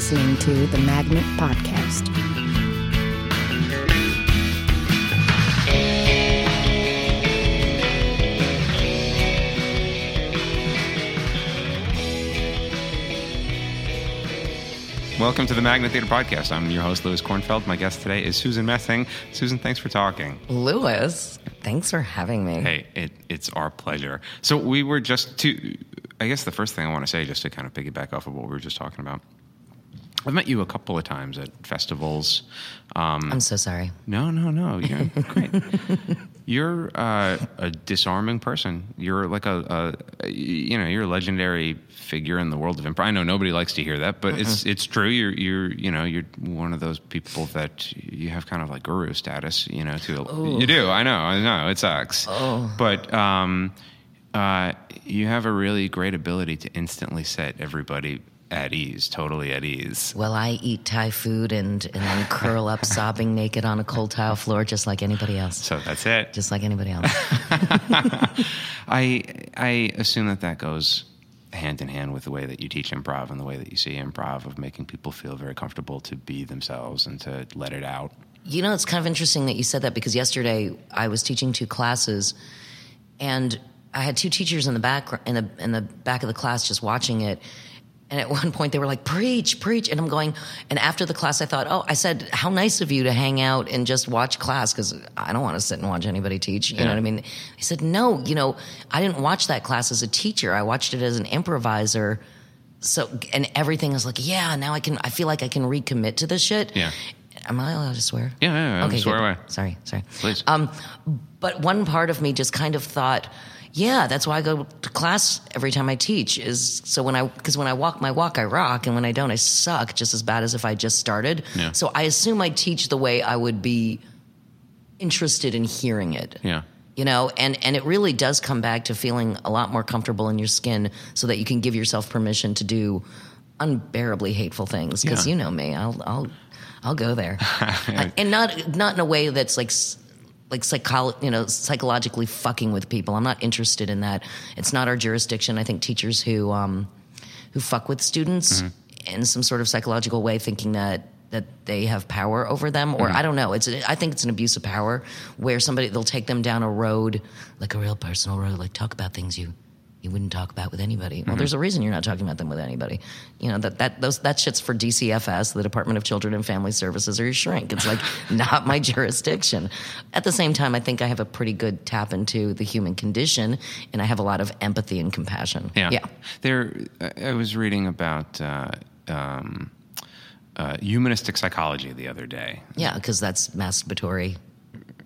You're listening to the Magnet Podcast. Welcome to the Magnet Theater Podcast. I'm your host, Lewis Kornfeld. My guest today is Susan Messing. Susan, thanks for talking. Lewis, thanks for having me. Hey, it, it's our pleasure. So we were just to, I guess the first thing I want to say, just to kind of piggyback off of what we were just talking about. I've met you a couple of times at festivals. Um, I'm so sorry. no, no, no. You're great. You're uh, a disarming person. You're like a, a, you know, you're a legendary figure in the world of improv. I know nobody likes to hear that, but it's it's true. You're you're you know you're one of those people that you have kind of like guru status. You know, to you do. I know. I know. It sucks. Oh. But um, uh, you have a really great ability to instantly set everybody at ease, totally at ease. Well, I eat Thai food and, and then curl up sobbing naked on a cold tile floor just like anybody else. So that's it. Just like anybody else. I I assume that that goes hand in hand with the way that you teach improv and the way that you see improv of making people feel very comfortable to be themselves and to let it out. You know, it's kind of interesting that you said that because yesterday I was teaching two classes, and I had two teachers in the back in the in the back of the class just watching it. And at one point they were like, "Preach, preach!" And I'm going. And after the class, I thought, "Oh, I said, how nice of you to hang out and just watch class because I don't want to sit and watch anybody teach." You know what I mean? He said, "No, you know, I didn't watch that class as a teacher. I watched it as an improviser." So and everything is like, yeah. Now I can. I feel like I can recommit to this shit. Yeah. Am I allowed to swear? Yeah, yeah, yeah. Swear good. away. Sorry, sorry. Please. Um, but one part of me just kind of thought, yeah, that's why I go to class every time I teach. Is so when I because when I walk my walk, I rock, and when I don't, I suck just as bad as if I just started. Yeah. So I assume I teach the way I would be interested in hearing it. Yeah. You know, and and it really does come back to feeling a lot more comfortable in your skin, so that you can give yourself permission to do unbearably hateful things. Because Yeah. you know me, I'll I'll I'll go there, and not not in a way that's like like psycholo- you know psychologically fucking with people. I'm not interested in that. It's not our jurisdiction. I think teachers who um, who fuck with students in some sort of psychological way, thinking that that they have power over them, or I don't know. It's I think it's an abuse of power where somebody they'll take them down a road like a real personal road, like talk about things you. You wouldn't talk about with anybody. Well, there's a reason you're not talking about them with anybody. You know that that those that shit's for DCFS, the Department of Children and Family Services, or your shrink. It's like not my jurisdiction. At the same time, I think I have a pretty good tap into the human condition, and I have a lot of empathy and compassion. Yeah. yeah. There, I- I was reading about uh, um, uh, humanistic psychology the other day. Yeah, because that's masturbatory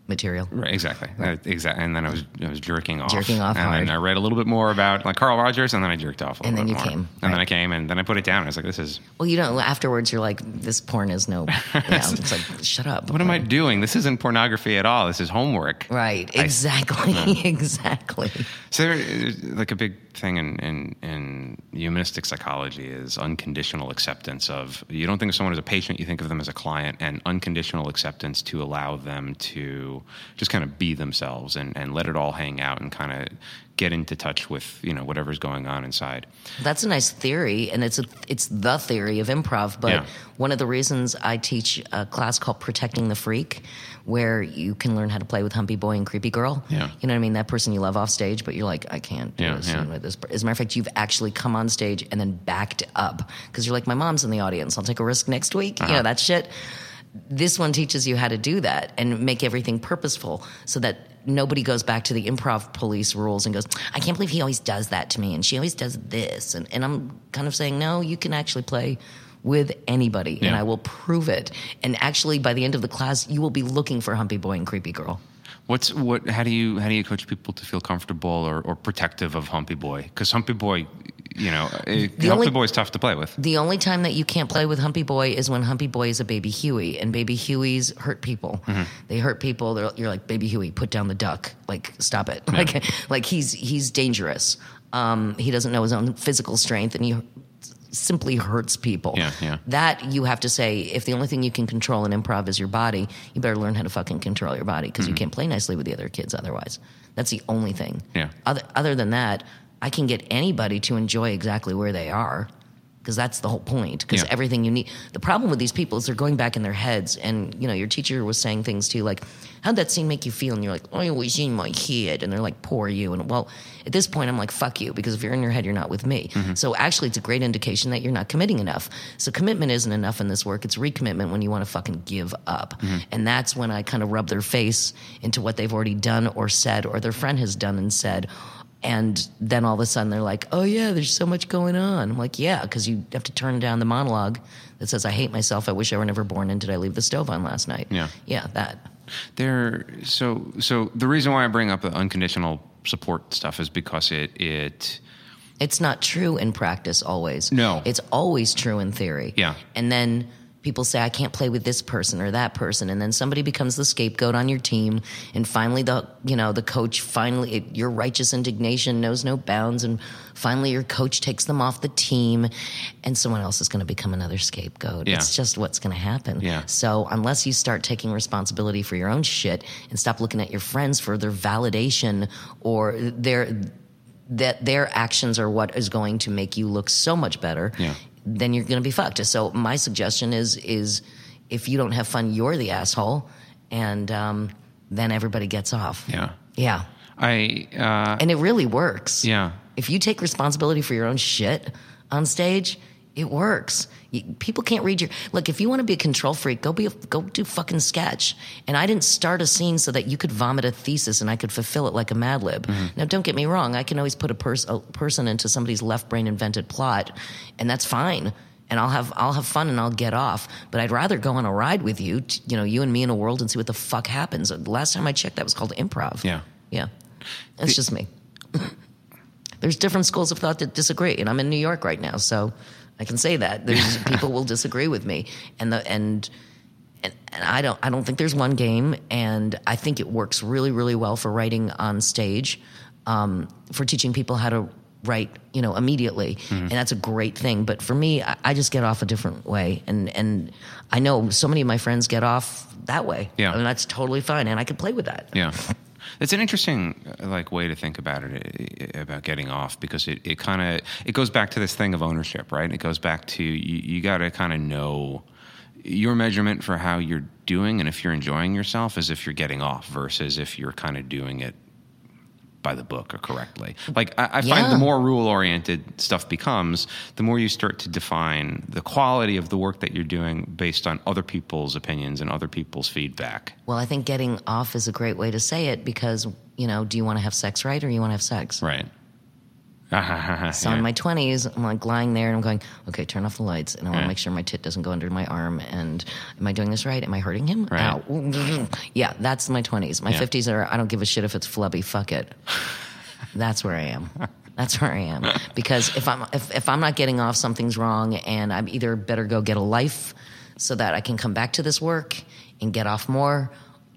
material. Right, exactly, uh, exactly. And then I was I was jerking off, Jerking off and hard. then I read a little bit more about like Carl Rogers, and then I jerked off a little And bit then you more. came, and then. I came, and then I put it down. I was like, "This is Well, you know, afterwards you're like, this porn is no. You know, it's like, shut up. what am I doing? This isn't pornography at all. This is homework." Right, I- exactly, hmm. exactly. So, there, like a big thing in, in, in humanistic psychology is unconditional acceptance of you don't think of someone as a patient, you think of them as a client, and unconditional acceptance to allow them to just kind of be themselves and, and let it all hang out and kind of get into touch with you know whatever's going on inside. That's a nice theory, and it's a, it's the theory of improv. But Yeah. one of the reasons I teach a class called Protecting the Freak, where you can learn how to play with Humpy Boy and Creepy Girl. Yeah. You know what I mean? That person you love off stage, but you're like, I can't do Yeah, scene yeah. with this. As a matter of fact, you've actually come on stage and then backed up because you're like, my mom's in the audience. I'll take a risk next week. You Uh-huh. know that shit. This one teaches you how to do that and make everything purposeful so that nobody goes back to the improv police rules and goes, I can't believe he always does that to me and she always does this. And, and I'm kind of saying, no, you can actually play with anybody and I will prove it. And actually, by the end of the class, you will be looking for Humpy Boy and Creepy Girl. What's what? How do you how do you coach people to feel comfortable or, or protective of Humpy Boy? Because Humpy Boy, you know, uh, it, Humpy only- Boy is tough to play with. The only time that you can't play with Humpy Boy is when Humpy Boy is a baby Huey, and baby Hueys hurt people. Mm-hmm. They hurt people. They're, you're like, baby Huey, put down the duck. Like, stop it. Like, like he's he's dangerous. Um, he doesn't know his own physical strength, and he simply hurts people. Yeah, yeah. That you have to say, if the only thing you can control in improv is your body, you better learn how to fucking control your body because you mm-hmm. can't play nicely with the other kids otherwise. That's the only thing. Yeah. Other, other than that, I can get anybody to enjoy exactly where they are. because that's the whole point. Because Yeah. everything you need. The problem with these people is they're going back in their heads, and you know, your teacher was saying things to you like, "How'd that scene make you feel?" And you're like, "I was in my head," and they're like, "Poor you." And well, at this point, I'm like, "Fuck you," because if you're in your head, you're not with me. Mm-hmm. So actually, it's a great indication that you're not committing enough. So commitment isn't enough in this work. It's recommitment when you want to fucking give up, mm-hmm. and that's when I kind of rub their face into what they've already done or said, or their friend has done and said. And then all of a sudden they're like, oh, yeah, there's so much going on. I'm like, yeah, because you have to turn down the monologue that says, I hate myself. I wish I were never born. And did I leave the stove on last night? Yeah. Yeah, that. There, so so the reason why I bring up the unconditional support stuff is because it it It's not true in practice always. No. It's always true in theory. Yeah. And then people say, I can't play with this person or that person. And then somebody becomes the scapegoat on your team. And finally, the, you know, the coach finally, it, your righteous indignation knows no bounds. And finally, your coach takes them off the team and someone else is going to become another scapegoat. Yeah. It's just what's going to happen. Yeah. So unless you start taking responsibility for your own shit and stop looking at your friends for their validation or their that their actions are what is going to make you look so much better, Yeah. Then you're going to be fucked. So my suggestion is is if you don't have fun, you're the asshole, and um, then everybody gets off. yeah Yeah, I uh, and it really works. yeah If you take responsibility for your own shit on stage, it works. You, people can't read your look. If you want to be a control freak, go be a, go do fucking sketch. And I didn't start a scene so that you could vomit a thesis and I could fulfill it like a Mad Lib. Mm-hmm. Now, don't get me wrong. I can always put a, pers- a person into somebody's left brain invented plot, and that's fine. And I'll have I'll have fun and I'll get off. But I'd rather go on a ride with you, t- you know, you and me in a world, and see what the fuck happens. The last time I checked, that was called improv. Yeah. yeah. That's just me there's different schools of thought that disagree, and I'm in New York right now, so I can say that there's people will disagree with me, and the and. And, and I don't. I don't think there's one game, and I think it works really, really well for writing on stage, um, for teaching people how to write, you know, immediately, and that's a great thing. But for me, I, I just get off a different way, and and I know so many of my friends get off that way, Yeah. and that's totally fine, and I can play with that. Yeah. It's an interesting uh, like way to think about it uh, about getting off because it, it kind of it goes back to this thing of ownership, right? It goes back to you, you got to kind of know your measurement for how you're doing and if you're enjoying yourself is if you're getting off versus if you're kind of doing it by the book or correctly. Like I, I find Yeah. the more rule oriented stuff becomes, the more you start to define the quality of the work that you're doing based on other people's opinions and other people's feedback. Well, I think getting off is a great way to say it because, you know, do you want to have sex right or you want to have sex? Right. So Yeah. in my 20s, I'm like lying there and I'm going, okay, turn off the lights. And I want to Yeah. make sure my tit doesn't go under my arm. And am I doing this right? Am I hurting him? Right. Ow. Yeah, that's my 20s. My Yeah. 50s are, I don't give a shit if it's flubby. Fuck it. That's where I am. That's where I am. Because if I'm if, if I'm not getting off, something's wrong, and I'm either better go get a life so that I can come back to this work and get off more.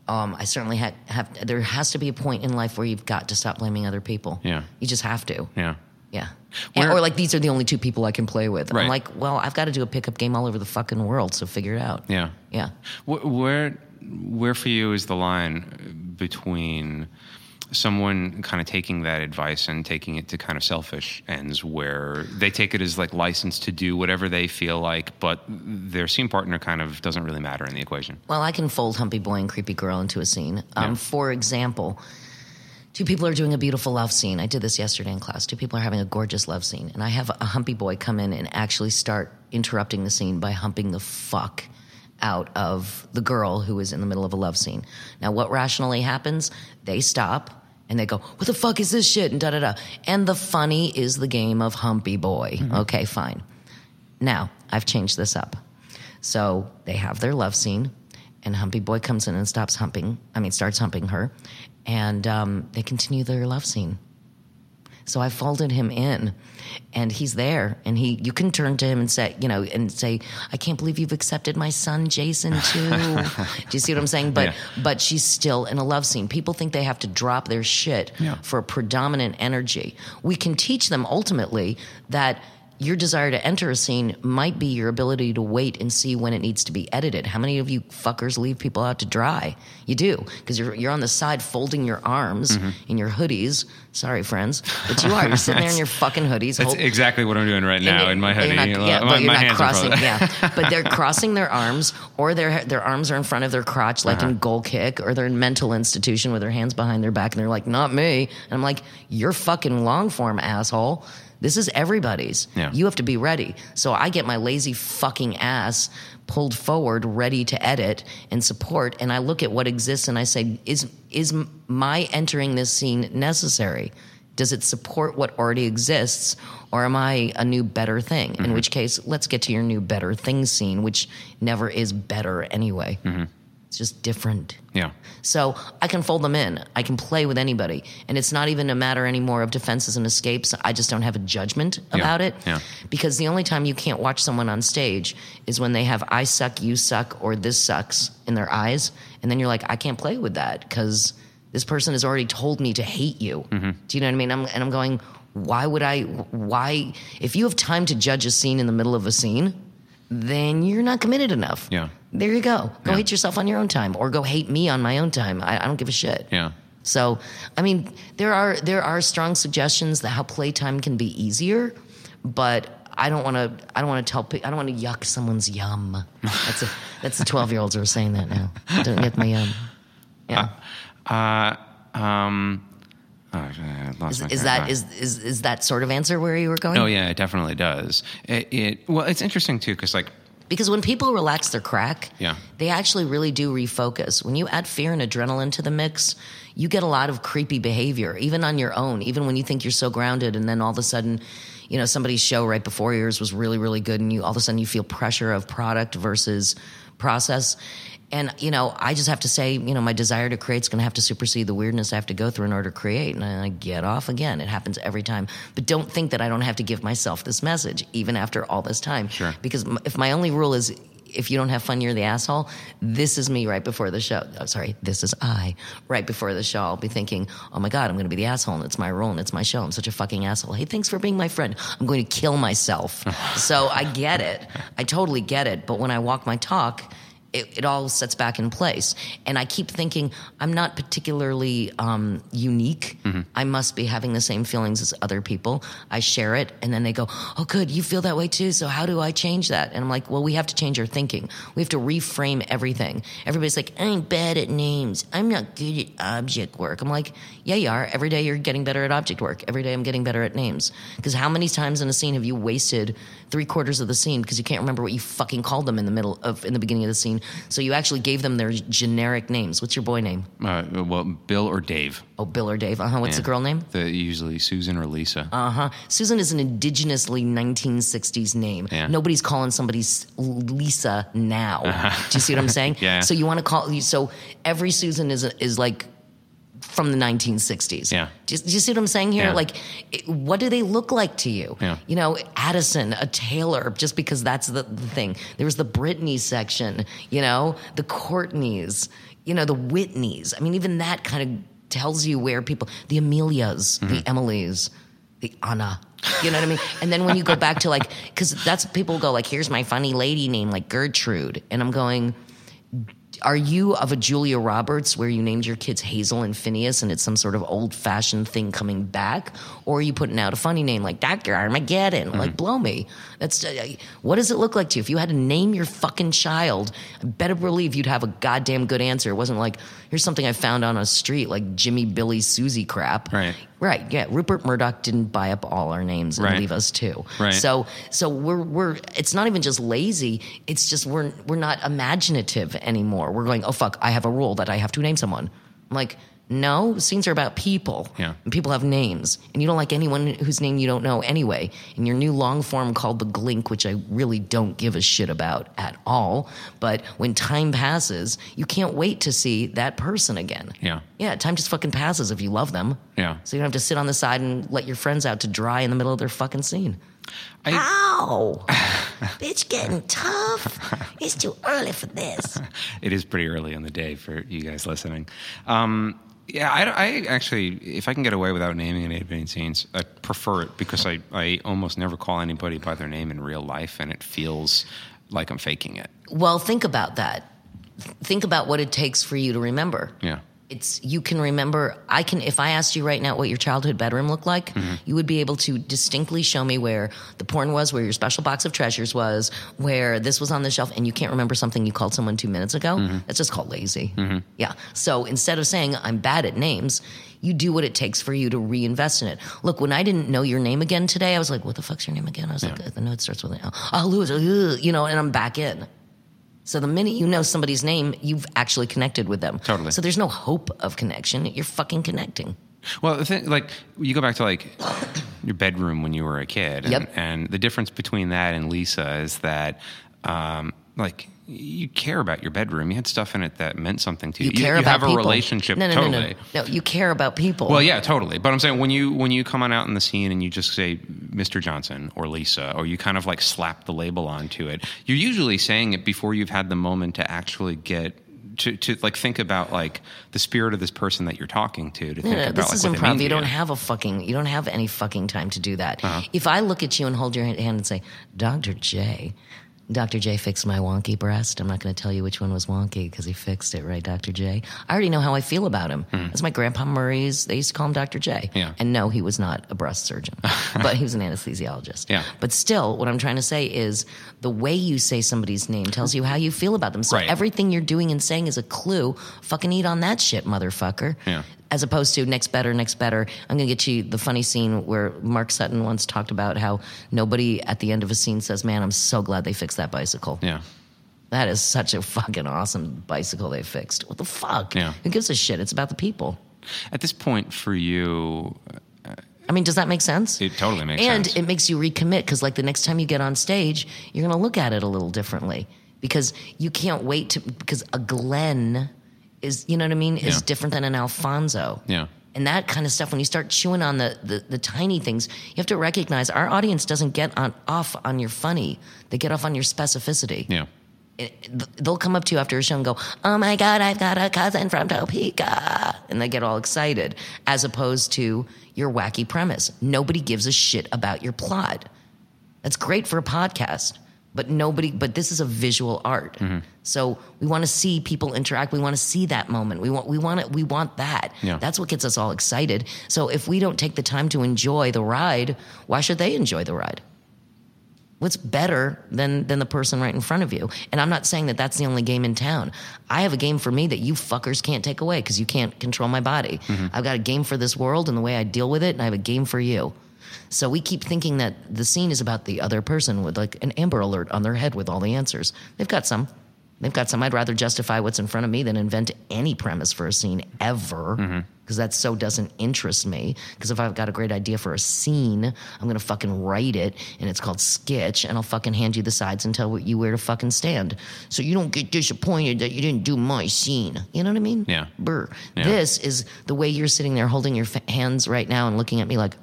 Um, I certainly ha- have. There has to be a point in life where you've got to stop blaming other people. Yeah. you just have to. Yeah. Yeah. And- or like these are the only two people I can play with. Right. I'm like, well, I've got to do a pickup game all over the fucking world, so figure it out. Yeah. Yeah. Wh- Where, where for you is the line between someone kind of taking that advice and taking it to kind of selfish ends where they take it as like license to do whatever they feel like, but their scene partner kind of doesn't really matter in the equation? Well, I can fold Humpy Boy and Creepy Girl into a scene. Um, Yeah. For example, two people are doing a beautiful love scene. I did this yesterday in class. Two people are having a gorgeous love scene, and I have a Humpy Boy come in and actually start interrupting the scene by humping the fuck out of the girl who is in the middle of a love scene. Now, what rationally happens? They stop. And they go, what the fuck is this shit? And da da da. And the funny is the game of Humpy Boy. Mm-hmm. Okay, fine. Now, I've changed this up. So they have their love scene, and Humpy Boy comes in and stops humping. I mean, starts humping her, and um, they continue their love scene. So I folded him in, and he's there, and he. You can turn to him and say, you know, and say, "I can't believe you've accepted my son, Jason, too." Do you see what I'm saying? But Yeah. but she's still in a love scene. People think they have to drop their shit Yeah. for predominant energy. We can teach them ultimately that your desire to enter a scene might be your ability to wait and see when it needs to be edited. How many of you fuckers leave people out to dry? You do because you're you're on the side folding your arms in your hoodies, Sorry, friends, but you are. You're sitting there in your fucking hoodies. That's hold- exactly what I'm doing right now and in my hoodie. not- Uh, yeah, my, but you're not crossing. yeah, but they're crossing their arms, or their their arms are in front of their crotch, like Uh-huh. in goal kick, or they're in mental institution with their hands behind their back, and they're like, "Not me." And I'm like, "You're fucking long form, asshole." This is everybody's. Yeah. You have to be ready. So I get my lazy fucking ass pulled forward, ready to edit and support, and I look at what exists and I say, "Is is my entering this scene necessary?" Does it support what already exists, or am I a new, better thing? In mm-hmm. which case, let's get to your new, better thing scene, which never is better anyway. Mm-hmm. It's just different. Yeah. So I can fold them in. I can play with anybody. And it's not even a matter anymore of defenses and escapes. I just don't have a judgment Yeah, about it. yeah. Because the only time you can't watch someone on stage is when they have I suck, you suck, or this sucks in their eyes. And then you're like, I can't play with that because this person has already told me to hate you. Mm-hmm. Do you know what I mean? I'm, and I'm going, why would I? Why? If you have time to judge a scene in the middle of a scene, then you're not committed enough. Yeah. There you go. Go Yeah. hate yourself on your own time, or go hate me on my own time. I, I don't give a shit. Yeah. So, I mean, there are there are strong suggestions that how playtime can be easier, but I don't want to. I don't want to tell. I don't want to yuck someone's yum. That's a that's the twelve year olds who are saying that now. Don't yuck my yum. Yeah. Uh, um, oh, I lost is my is that thought. is, is is that sort of answer where you were going? Oh yeah, it definitely does. It, it well, it's interesting too because like Because when people relax their crack, Yeah. they actually really do refocus. When you add fear and adrenaline to the mix, you get a lot of creepy behavior, even on your own, even when you think you're so grounded, and then all of a sudden, you know, somebody's show right before yours was really, really good, and you all of a sudden you feel pressure of product versus process. And you know, I just have to say, you know, my desire to create is going to have to supersede the weirdness I have to go through in order to create, and I get off again. It happens every time. But don't think that I don't have to give myself this message, even after all this time. Sure. Because if my only rule is if you don't have fun, you're the asshole. This is me right before the show. Oh, sorry, this is I right before the show. I'll be thinking, oh my God, I'm going to be the asshole and it's my role and it's my show. I'm such a fucking asshole. Hey, thanks for being my friend. I'm going to kill myself. so I get it. I totally get it. But when I walk my talk, it, it all sets back in place. And I keep thinking, I'm not particularly um, unique. I must be having the same feelings as other people. I share it, and then they go, Oh, good, you feel that way too. So how do I change that? And I'm like, Well, we have to change our thinking. We have to reframe everything. Everybody's like, I'm bad at names. I'm not good at object work. I'm like, Yeah, you are. Every day you're getting better at object work. Every day I'm getting better at names. Because how many times in a scene have you wasted three quarters of the scene because you can't remember what you fucking called them in the middle of in the beginning of the scene? So you actually gave them their generic names. What's your boy name? uh, well, Bill or Dave. Oh, Bill or Dave. Uh huh. What's the girl name? The usually Susan or Lisa. Uh huh. Susan is an indigenously 1960s name. Yeah. Nobody's calling somebody Lisa now. Do you see what I'm saying? Yeah. So you want to call so every Susan is is like from the 1960s. Yeah. Do you, do you see what I'm saying here? Yeah. Like, what do they look like to you? Yeah. You know, Addison, a Taylor, just because that's the, the thing. There was the Britney section, you know, the Courtneys, you know, the Whitneys. I mean, even that kind of tells you where people, the Amelias, Mm-hmm. the Emilys, the Anna. You know what I mean? And then when you go back to like, because that's people go like, here's my funny lady name, like Gertrude. And I'm going, are you of a Julia Roberts where you named your kids Hazel and Phineas and it's some sort of old fashioned thing coming back? Or are you putting out a funny name like Dr. Armageddon? Like, blow me. That's uh, what does it look like to you? If you had to name your fucking child, I better believe you'd have a goddamn good answer. It wasn't like, here's something I found on a street, like Jimmy, Billy, Susie crap. Right. Right. Yeah. Rupert Murdoch didn't buy up all our names and Right. leave us too. Right. So so we're we're it's not even just lazy. It's just we're we're not imaginative anymore. We're going, oh fuck, I have a rule that I have to name someone. I'm like, no, scenes are about people. Yeah. And people have names. And you don't like anyone whose name you don't know anyway. And your new long form called the Glink, which I really don't give a shit about at all. But when time passes, you can't wait to see that person again. Yeah. Yeah, time just fucking passes if you love them. Yeah. So you don't have to sit on the side and let your friends out to dry in the middle of their fucking scene. I, Ow! Bitch getting tough. It's too early for this. it is pretty early in the day for you guys listening. Um, yeah, I, I actually, if I can get away without naming any of any scenes, I prefer it because I, I almost never call anybody by their name in real life, and it feels like I'm faking it. Well, think about that. Think about what it takes for you to remember. Yeah. It's you can remember i can if i asked you right now what your childhood bedroom looked like Mm-hmm. you would be able to distinctly show me where the porn was where your special box of treasures was where this was on the shelf and you can't remember something you called someone two minutes ago Mm-hmm. that's just called lazy yeah so instead of saying i'm bad at names you do what it takes for you to reinvest in it. Look, when I didn't know your name again today, I was like, "What the fuck's your name again?" I was like, "I know it starts with an L." Oh, uh, you know, and I'm back in. So the minute you know somebody's name, you've actually connected with them. Totally. So there's no hope of connection. You're fucking connecting. Well, the thing, like you go back to like your bedroom when you were a kid, and, Yep. and the difference between that and Lisa is that, um, like, you care about your bedroom. You had stuff in it that meant something to you. You care about have a people. relationship. No, no, totally. no, no, no. You care about people. Well, yeah, totally. But I'm saying when you when you come on out in the scene and you just say Mr. Johnson or Lisa, or you kind of like slap the label onto it, you're usually saying it before you've had the moment to actually get. To, to like think about like the spirit of this person that you're talking to to think No, about this like, is what improv. You don't have a fucking. You don't have any fucking time to do that. Uh-huh. If I look at you and hold your hand and say, "Dr. J," Dr. J fixed my wonky breast. I'm not going to tell you which one was wonky because he fixed it, right, Dr. J? I already know how I feel about him. Hmm. That's my grandpa Murray's. They used to call him Dr. J. Yeah. And no, he was not a breast surgeon, but he was an anesthesiologist. Yeah. But still, what I'm trying to say is the way you say somebody's name tells you how you feel about them. So Right. everything you're doing and saying is a clue. Fucking eat on that shit, motherfucker Yeah. As opposed to next better, next better. I'm going to get you the funny scene where Mark Sutton once talked about how nobody at the end of a scene says, Man, I'm so glad they fixed that bicycle. Yeah. That is such a fucking awesome bicycle they fixed. What the fuck? Yeah. Who gives a shit? It's about the people. At this point, for you, uh, I mean, does that make sense? it totally makes and sense. And it makes you recommit because, like, the next time you get on stage, you're going to look at it a little differently because you can't wait to. Because a Glenn is, you know what I mean, is Yeah. different than an Alfonso. Yeah. And that kind of stuff, when you start chewing on the, the, the tiny things, you have to recognize our audience doesn't get on off on your funny; they get off on your specificity. yeah. It- they'll come up to you after a show and go, "Oh my god, I've got a cousin from Topeka," and they get all excited, as opposed to your wacky premise. Nobody gives a shit about your plot. That's great for a podcast, but nobody. But this is a visual art, mm-hmm. so we want to see people interact. We want to see that moment. We want we want it. We want that. Yeah. That's what gets us all excited. So if we don't take the time to enjoy the ride, why should they enjoy the ride? what's better than than the person right in front of you and i'm not saying that that's the only game in town i have a game for me that you fuckers can't take away because you can't control my body mm-hmm. i've got a game for this world and the way i deal with it and i have a game for you so we keep thinking that the scene is about the other person with like an amber alert on their head with all the answers they've got some they've got some i'd rather justify what's in front of me than invent any premise for a scene ever mm-hmm. because that so doesn't interest me. Because if I've got a great idea for a scene, I'm gonna fucking write it, and it's called sketch, and I'll fucking hand you the sides and tell you where to fucking stand, so you don't get disappointed that you didn't do my scene. You know what I mean? Yeah. Burr. Yeah. This is the way you're sitting there holding your f- hands right now and looking at me like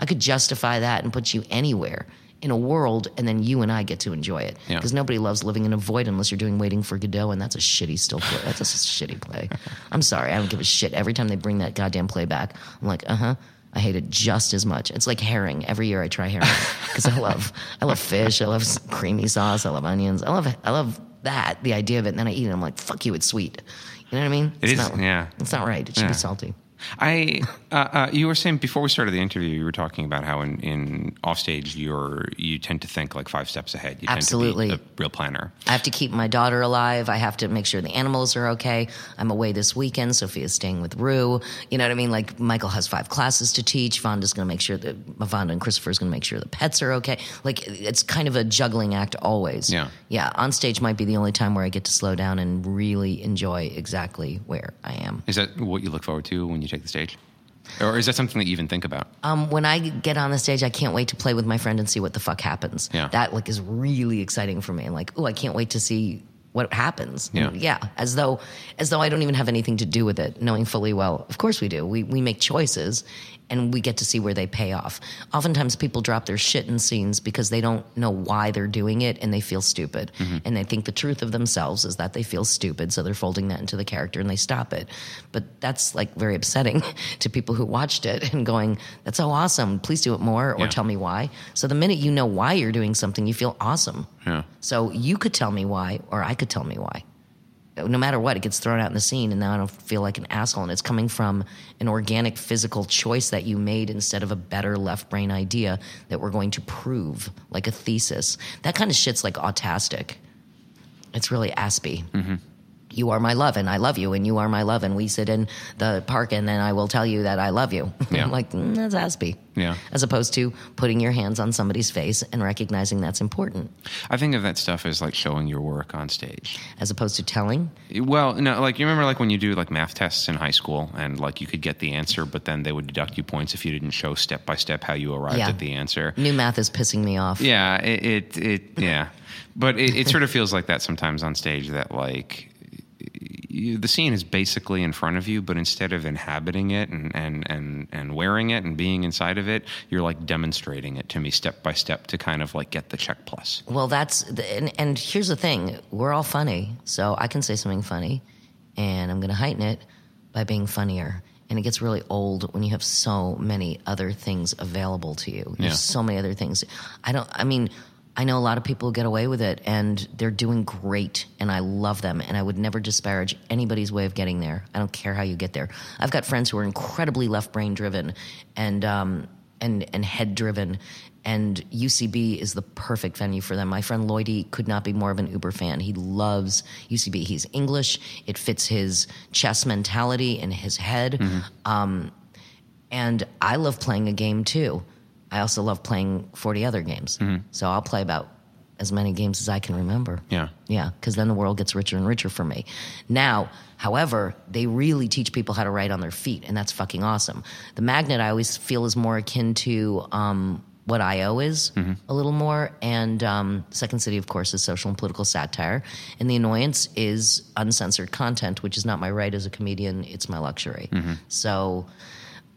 I could justify that and put you anywhere in a world, and then you and I get to enjoy it. Yeah. Because nobody loves living in a void unless you're doing Waiting for Godot, and that's a shitty still play. That's a shitty play. I'm sorry, I don't give a shit. Every time they bring that goddamn play back, I'm like, uh huh. I hate it just as much. It's like herring. Every year I try herring because I love, I love fish. I love creamy sauce. I love onions. I love, I love that. The idea of it, and then I eat it. I'm like, fuck you. It's sweet. You know what I mean? It it's is, Not, yeah. It's not right. It should Yeah. be salty. I, uh, uh, you were saying before we started the interview, you were talking about how in, in offstage you're you tend to think like five steps ahead. You Absolutely. tend to be a real planner. I have to keep my daughter alive. I have to make sure the animals are okay. I'm away this weekend. Sophia's staying with Rue. You know what I mean? Like Michael has five classes to teach. Vonda's going to make sure that Vonda and Christopher's going to make sure the pets are okay. Like it's kind of a juggling act always. Yeah. Yeah. On stage might be the only time where I get to slow down and really enjoy exactly where I am. Is that what you look forward to when you take the stage, or is that something that you even think about? Um, when I get on the stage, I can't wait to play with my friend and see what the fuck happens. Yeah. That like is really exciting for me. And like, oh, I can't wait to see what happens. Yeah. yeah. As though, as though I don't even have anything to do with it, knowing fully well. Of course we do. We we make choices, and we get to see where they pay off. Oftentimes, people drop their shit in scenes because they don't know why they're doing it, and they feel stupid, mm-hmm. and they think the truth of themselves is that they feel stupid, so they're folding that into the character and they stop it. But that's like very upsetting to people who watched it and going, "That's so awesome! Please do it more, or Yeah. tell me why." So the minute you know why you're doing something, you feel awesome. Yeah. So you could tell me why, or I could tell me why. No matter what, it gets thrown out in the scene, and now I don't feel like an asshole. And it's coming from an organic physical choice that you made instead of a better left brain idea that we're going to prove, like a thesis. That kind of shit's like autastic. It's really aspy. Mm-hmm. You are my love, and I love you, and you are my love, and we sit in the park, and then I will tell you that I love you. Yeah. I'm like, mm, that's aspy. Yeah. As opposed to putting your hands on somebody's face and recognizing that's important, I think of that stuff as like showing your work on stage. as opposed to telling. Well, no, like you remember like when you do like math tests in high school and like you could get the answer, but then they would deduct you points if you didn't show step by step how you arrived Yeah. at the answer. New math is pissing me off. Yeah, it, it, it yeah, but it, it sort of feels like that sometimes on stage that like you, the scene is basically in front of you, but instead of inhabiting it and, and, and, and wearing it and being inside of it, you're like demonstrating it to me step by step to kind of like get the check plus. Well, that's the, and, and here's the thing: we're all funny, so I can say something funny, and I'm going to heighten it by being funnier. And it gets really old when you have so many other things available to you. Yeah. There's so many other things. I don't. I mean, I know a lot of people get away with it, and they're doing great, and I love them. And I would never disparage anybody's way of getting there. I don't care how you get there. I've got friends who are incredibly left brain driven, and um, and and head driven. And UCB is the perfect venue for them. My friend Lloydie could not be more of an Uber fan. He loves UCB. He's English. It fits his chess mentality and his head. Um, and I love playing a game too. I also love playing 40 other games. So I'll play about as many games as I can remember. Yeah. Yeah, because then the world gets richer and richer for me. Now, however, they really teach people how to write on their feet, and that's fucking awesome. The magnet I always feel is more akin to um, what IO is a little more, and um, Second City, of course, is social and political satire, and the annoyance is uncensored content, which is not my right as a comedian; it's my luxury. So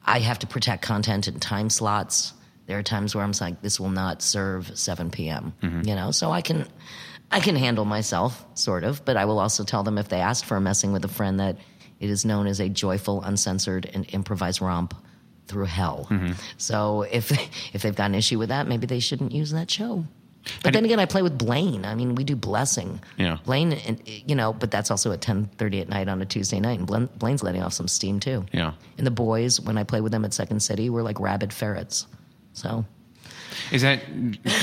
I have to protect content in time slots. There are times where I'm like, this will not serve 7 p.m. You know, so I can, I can handle myself sort of, but I will also tell them if they asked for a messing with a friend that it is known as a joyful, uncensored, and improvised romp through hell. So if if they've got an issue with that, maybe they shouldn't use that show. But then again, I play with Blaine. I mean, we do blessing. Yeah. Blaine, and you know, but that's also at ten thirty at night on a Tuesday night, and Blaine's letting off some steam too. Yeah. And the boys, when I play with them at Second City, we're like rabid ferrets. So Is that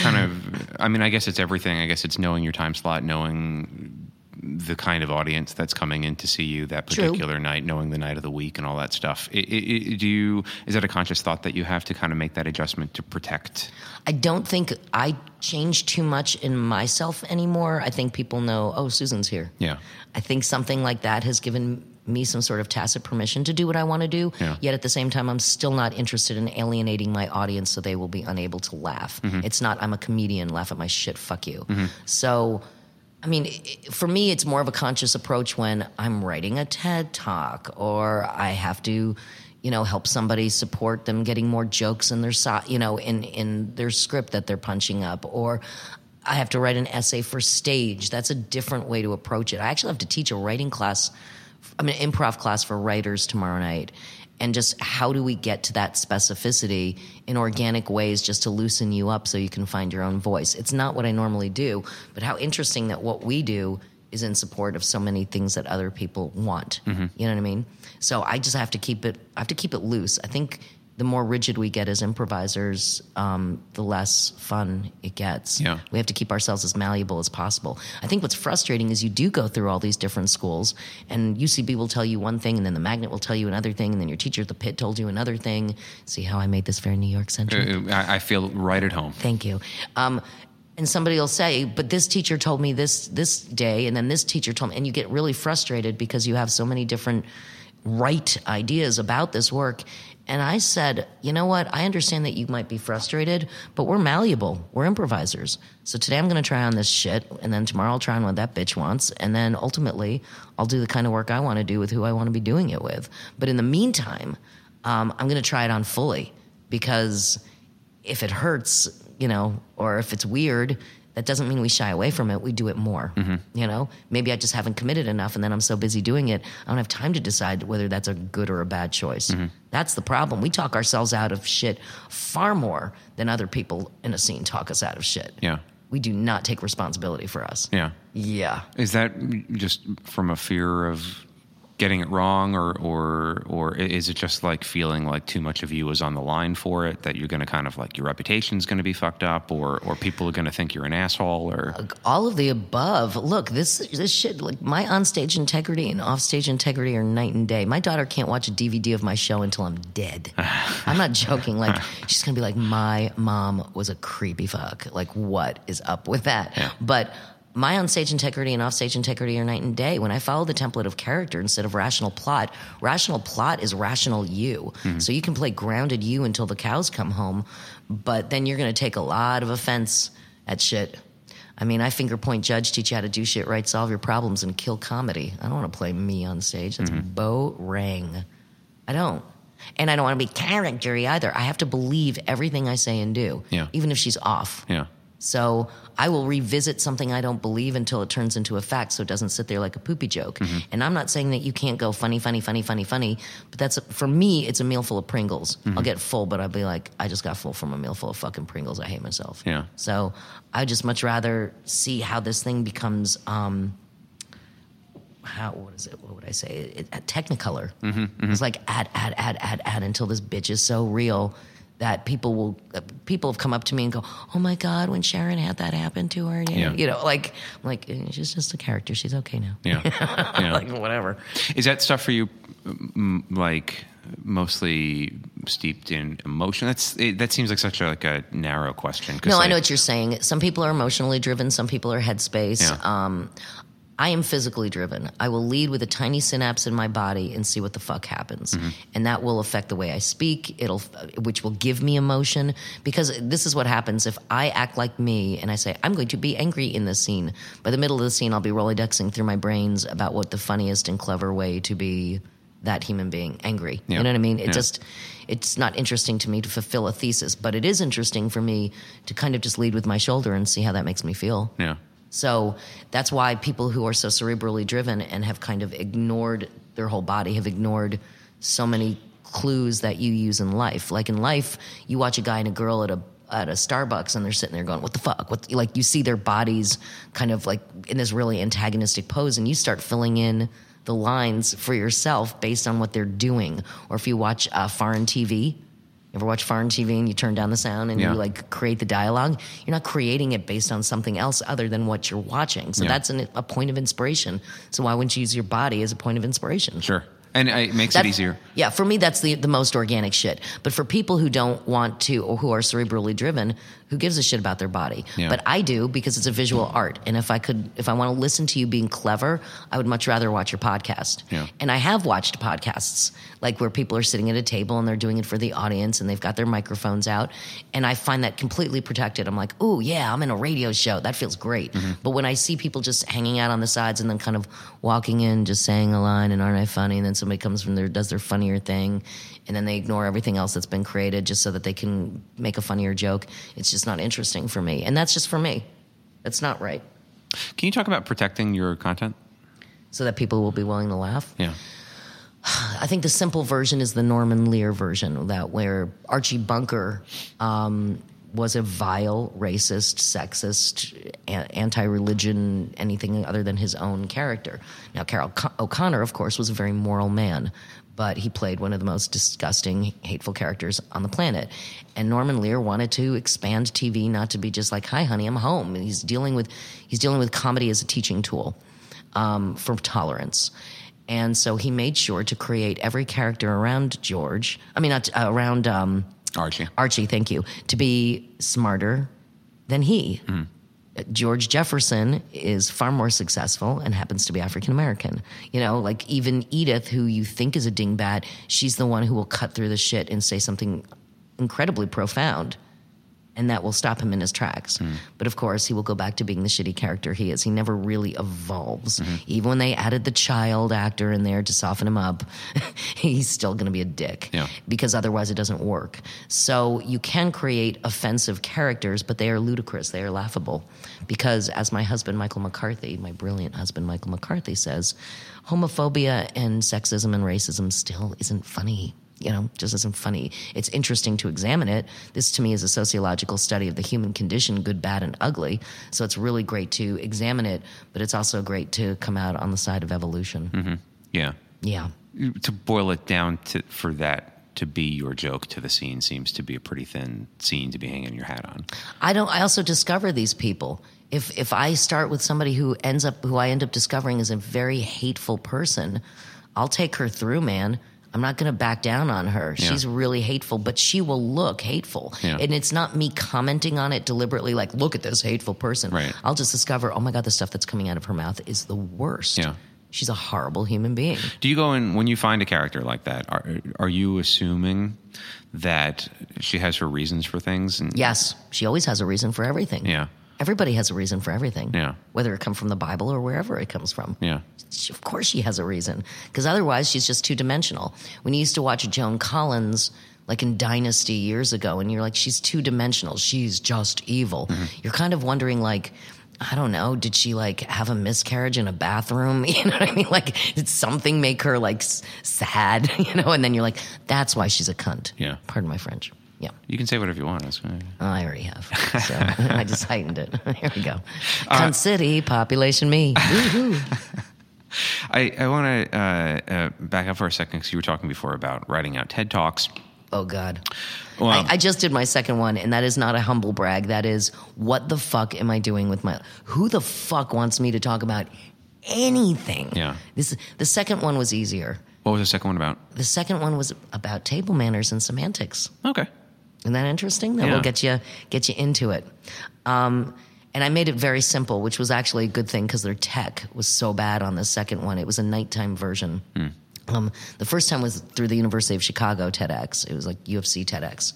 kind of? I mean, I guess it's everything. I guess it's knowing your time slot, knowing the kind of audience that's coming in to see you that True. particular night, knowing the night of the week, and all that stuff. I i i do you? Is that a conscious thought that you have to kind of make that adjustment to protect? I don't think I change too much in myself anymore. I think people know, oh, Susan's here. Yeah. I think something like that has given me some sort of tacit permission to do what I want to do. Yeah. Yet at the same time, I'm still not interested in alienating my audience so they will be unable to laugh. Mm-hmm. It's not, I'm a comedian, laugh at my shit, fuck you. Mm-hmm. So, I mean, for me, it's more of a conscious approach when I'm writing a TED talk or I have to. You know, help somebody support them getting more jokes in their, so, you know, in in their script that they're punching up, or I have to write an essay for stage. That's a different way to approach it. I actually have to teach a writing class, I mean, an improv class for writers tomorrow night. And just how do we get to that specificity in organic ways just to loosen you up so you can find your own voice? It's not what I normally do, but how interesting that what we do is in support of so many things that other people want. Mm-hmm. You know what I mean? So I just have to keep it, I have to keep it loose. I think the more rigid we get as improvisers, um, the less fun it gets. Yeah. We have to keep ourselves as malleable as possible. I think what's frustrating is you do go through all these different schools, and UCB will tell you one thing, and then the magnet will tell you another thing, and then your teacher at the pit told you another thing. See how I made this very New York centric? Uh, I, I feel right at home. Thank you. Um, and somebody will say, "But this teacher told me this this day, and then this teacher told me," and you get really frustrated because you have so many different right ideas about this work. And I said, "You know what? I understand that you might be frustrated, but we're malleable. We're improvisers. So today I'm going to try on this shit, and then tomorrow I'll try on what that bitch wants, and then ultimately I'll do the kind of work I want to do with who I want to be doing it with. But in the meantime, um, I'm going to try it on fully because." if it hurts, you know, or if it's weird, that doesn't mean we shy away from it. We do it more. Mm-hmm. You know, maybe I just haven't committed enough, and then I'm so busy doing it, I don't have time to decide whether that's a good or a bad choice. Mm-hmm. That's the problem. We talk ourselves out of shit far more than other people in a scene talk us out of shit. Yeah. we do not take responsibility for us. Yeah. Yeah. Is that just from a fear of getting it wrong, or or or is it just like feeling like too much of you is on the line for it? That you're going to kind of like your reputation's going to be fucked up, or or people are going to think you're an asshole, or all of the above. Look, this this shit like my onstage integrity and offstage integrity are night and day. My daughter can't watch a DVD of my show until I'm dead. I'm not joking. Like she's gonna be like, my mom was a creepy fuck. Like what is up with that? Yeah. But my onstage integrity and offstage integrity are night and day. When I follow the template of character instead of rational plot, rational plot is rational you. Mm-hmm. So you can play grounded you until the cows come home, but then you're going to take a lot of offense at shit. I mean, I finger point judge, teach you how to do shit right, solve your problems, and kill comedy. I don't want to play me on stage. That's bo boring. I don't. And I don't want to be charactery either. I have to believe everything I say and do, Yeah. even if she's off. yeah, So I will revisit something I don't believe until it turns into a fact so it doesn't sit there like a poopy joke. And I'm not saying that you can't go funny, funny, funny, funny, funny, but that's for me, it's a meal full of Pringles. I'll get full, but I'll be like, I just got full from a meal full of fucking Pringles. I hate myself. Yeah. So I'd just much rather see how this thing becomes. Um, how what is it? What would I say? It, it, Technicolor. Mm-hmm, It's like add, add, add, add, add until this bitch is so real that people will. Uh, people have come up to me and go, "Oh my god, when Sharon had that happen to her, you, Yeah. know, you know, like, like eh, she's just a character. She's okay now. yeah, yeah. like whatever. Is that stuff for you, like mostly steeped in emotion? That's it, that seems like such a like a narrow question. No, I know what you're saying. Some people are emotionally driven. Some people are headspace. Yeah. Um, I am physically driven. I will lead with a tiny synapse in my body and see what the fuck happens, Mm-hmm. and that will affect the way I speak. It'll, which will give me emotion because this is what happens if I act like me and I say I'm going to be angry in this scene. By the middle of the scene, I'll be rolodexing through my brains about what the funniest and clever way to be that human being angry. Yeah. You know what I mean? It Yeah. just it's not interesting to me to fulfill a thesis, but it is interesting for me to kind of just lead with my shoulder and see how that makes me feel. Yeah, So that's why people who are so cerebrally driven and have kind of ignored their whole body have ignored so many clues that you use in life. Like in life, you watch a guy and a girl at a at a Starbucks and they're sitting there going, "What the fuck?" What like you see their bodies kind of like in this really antagonistic pose, and you start filling in the lines for yourself based on what they're doing. Or if you watch uh, foreign TV, ever watch foreign TV and you turn down the sound and Yeah. you like create the dialogue? You're not creating it based on something else other than what you're watching. So Yeah. that's an, a point of inspiration. So why wouldn't you use your body as a point of inspiration? sure, and it makes it easier. Yeah, for me, that's the, the most organic shit. But for people who don't want to or who are cerebrally driven, who gives a shit about their body? Yeah. But I do because it's a visual art. And if I could, if I want to listen to you being clever, I would much rather watch your podcast. Yeah. And I have watched podcasts like where people are sitting at a table and they're doing it for the audience and they've got their microphones out. And I find that completely protected. I'm like, oh, yeah, I'm in a radio show. That feels great. Mm-hmm. But when I see people just hanging out on the sides and then kind of walking in, just saying a line and aren't I funny? And then somebody comes from there, does their funnier thing. And then they ignore everything else that's been created just so that they can make a funnier joke. It's just not interesting for me. And that's just for me. That's not right. Can you talk about protecting your content? So that people will be willing to laugh. Yeah, I think the simple version is the Norman Lear version, that where Archie Bunker um, was a vile, racist, sexist, a- anti-religion, anything other than his own character. Now, Carroll Co- O'Connor, of course, was a very moral man, but he played one of the most disgusting, hateful characters on the planet. And Norman Lear wanted to expand TV not to be just like, "Hi, honey, I'm home." And He's dealing with he's dealing with comedy as a teaching tool um, for tolerance. And so he made sure to create every character around George. I mean, not uh, around um, Archie. Archie. Thank you to be smarter than he. Uh, George Jefferson is far more successful and happens to be African American. You know, like even Edith, who you think is a dingbat, she's the one who will cut through the shit and say something incredibly profound. And that will stop him in his tracks. Hmm. But of course, he will go back to being the shitty character he is. He never really evolves. Hmm. Even when they added the child actor in there to soften him up, he's still going to be a dick Yeah. because otherwise it doesn't work. So you can create offensive characters, but they are ludicrous. They are laughable. Because as my husband, Michael McCarthy, my brilliant husband, Michael McCarthy says, homophobia and sexism and racism still isn't funny. You know, just isn't funny. It's interesting to examine it. This to me is a sociological study of the human condition, good, bad, and ugly. So it's really great to examine it, but it's also great to come out on the side of evolution. Mm-hmm. Yeah. Yeah. To boil it down to for that to be your joke to the scene seems to be a pretty thin scene to be hanging your hat on. I don't. I also discover these people. If if I start with somebody who ends up who I end up discovering is a very hateful person, I'll take her through, man. I'm not going to back down on her. Yeah. She's really hateful, but she will look hateful. Yeah. And it's not me commenting on it deliberately, like, look at this hateful person. Right. I'll just discover, oh my God, the stuff that's coming out of her mouth is the worst. Yeah. She's a horrible human being. Do you go in when you find a character like that? Are are you assuming that she has her reasons for things? And Yes, she always has a reason for everything. Yeah. Everybody has a reason for everything. Yeah. Whether it come from the Bible or wherever it comes from. Yeah. She- of course she has a reason because otherwise she's just two dimensional. When you used to watch Joan Collins like in Dynasty years ago and you're like she's two dimensional, she's just evil. Mm-hmm. You're kind of wondering like I don't know, did she like have a miscarriage in a bathroom? You know what I mean? Like did something make her like s- sad, you know? And then you're like that's why she's a cunt. Yeah. Pardon my French. Yeah. You can say whatever you want. I already have. So I just heightened it. Here we go. Cunt City, population me. I, I want to uh, uh, back up for a second because you were talking before about writing out TED Talks. Oh God. Well- I, I just did my second one, and that is not a humble brag. That is what the fuck am I doing with my? Who the fuck wants me to talk about anything? Yeah. This the second one was easier. What was the second one about? The second one was about table manners and semantics. Okay. Isn't that interesting? That Yeah. will get you get you into it. Um, and I made it very simple, which was actually a good thing because their tech was so bad on the second one. It was a nighttime version. Um, the first time was through the University of Chicago TEDx. It was like UFC TEDx,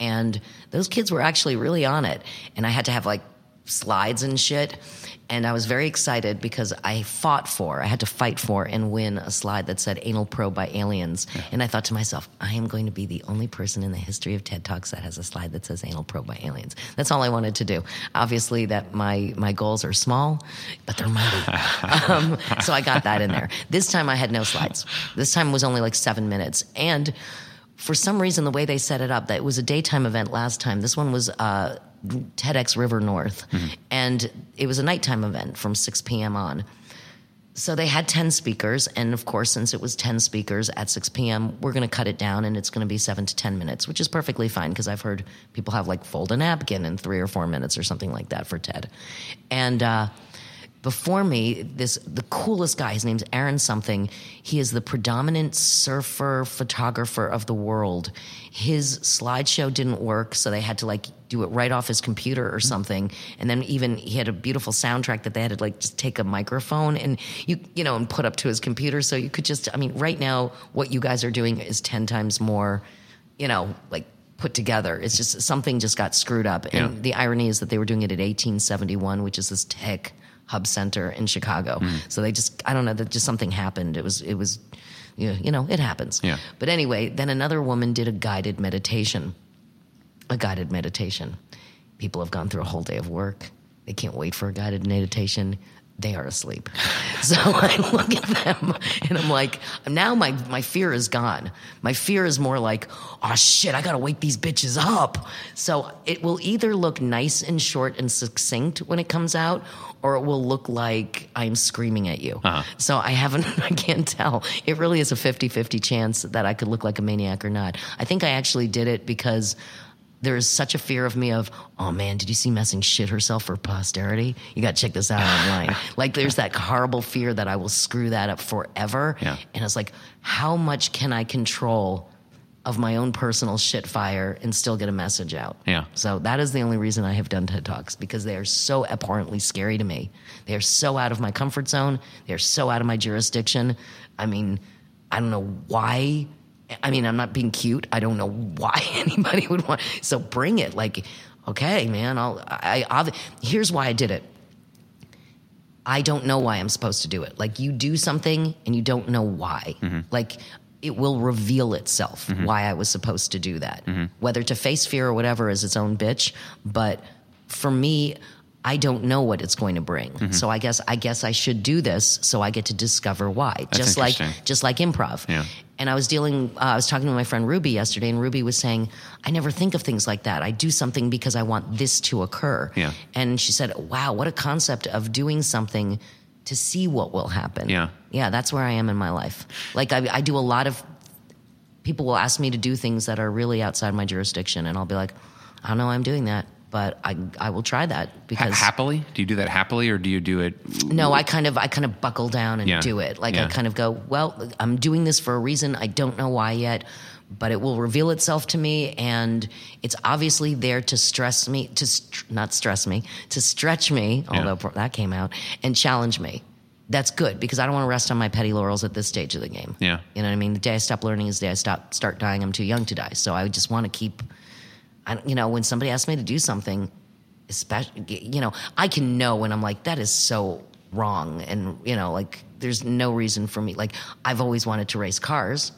and those kids were actually really on it. And I had to have like slides and shit. And I was very excited because I fought for, I had to fight for and win a slide that said anal probe by aliens. And I thought to myself, I am going to be the only person in the history of TED Talks that has a slide that says anal probe by aliens. That's all I wanted to do. Obviously that my, my goals are small, but they're mighty. um, so I got that in there. This time I had no slides. This time was only like seven minutes. And for some reason, the way they set it up, that it was a daytime event last time. This one was uh, TEDx River North, and it was a nighttime event from 6 p.m. on. So they had 10 speakers, and of course, since it was 10 speakers at 6 p.m., we're going to cut it down and it's going to be seven to 10 minutes, which is perfectly fine because I've heard people have like fold a napkin in three or four minutes or something like that for TED. And, uh, before me, this the coolest guy. His name's Aaron something. He is the predominant surfer photographer of the world. His slideshow didn't work, so they had to like do it right off his computer or something. And then even he had a beautiful soundtrack that they had to like just take a microphone and you you know and put up to his computer, so you could just. I mean, right now what you guys are doing is ten times more, you know, like put together. It's just something just got screwed up. And Yeah. the irony is that they were doing it at 1871, which is this tech hub center in Chicago. Hmm. So they just, I don't know, that just something happened. It was, it was, you know, you know, it happens. Yeah. But anyway, then another woman did a guided meditation. A guided meditation. People have gone through a whole day of work. They can't wait for a guided meditation. They are asleep. So I look at them and I'm like, now my, my fear is gone. My fear is more like, oh shit, I gotta wake these bitches up. So it will either look nice and short and succinct when it comes out, or it will look like I'm screaming at you. Uh-huh. So I haven't, I can't tell. It really is a 50 50 chance that I could look like a maniac or not. I think I actually did it because there is such a fear of me of, oh man, did you see Messing shit herself for posterity? You got to check this out online. like there's that horrible fear that I will screw that up forever. Yeah. And it's like, how much can I control of my own personal shit fire and still get a message out? Yeah. So that is the only reason I have done TED Talks because they are so abhorrently scary to me. They are so out of my comfort zone. They are so out of my jurisdiction. I mean, I don't know why. I mean, I'm not being cute. I don't know why anybody would want. So bring it. Like, okay, man. I'll. I. I here's why I did it. I don't know why I'm supposed to do it. Like you do something and you don't know why. Mm-hmm. Like it will reveal itself mm-hmm. why I was supposed to do that. Mm-hmm. Whether to face fear or whatever is its own bitch, but for me I don't know what it's going to bring. Mm-hmm. So I guess I guess I should do this so I get to discover why. just like just like improv. Yeah. And I was dealing, uh, I was talking to my friend Ruby yesterday, and Ruby was saying, I never think of things like that. I do something because I want this to occur. Yeah. And she said, Wow, what a concept of doing something to see what will happen. Yeah. Yeah, that's where I am in my life. Like, I, I do a lot of, people will ask me to do things that are really outside my jurisdiction, and I'll be like, I don't know why I'm doing that, but I, I will try that Ha- because. happily? Do you do that happily, or do you do it? No, I kind of I kind of buckle down and Yeah. do it. Like Yeah. I kind of go, well, I'm doing this for a reason. I don't know why yet, but it will reveal itself to me, and it's obviously there to stress me, to st- not stress me, to stretch me. Yeah. Although that came out and challenge me. That's good because I don't want to rest on my petty laurels at this stage of the game. Yeah. you know what I mean. The day I stop learning is the day I stop start dying. I'm too young to die, so I just want to keep. I, you know, when somebody asks me to do something, especially, you know, I can know when I'm like, that is so wrong. And, you know, like, there's no reason for me. Like, I've always wanted to race cars.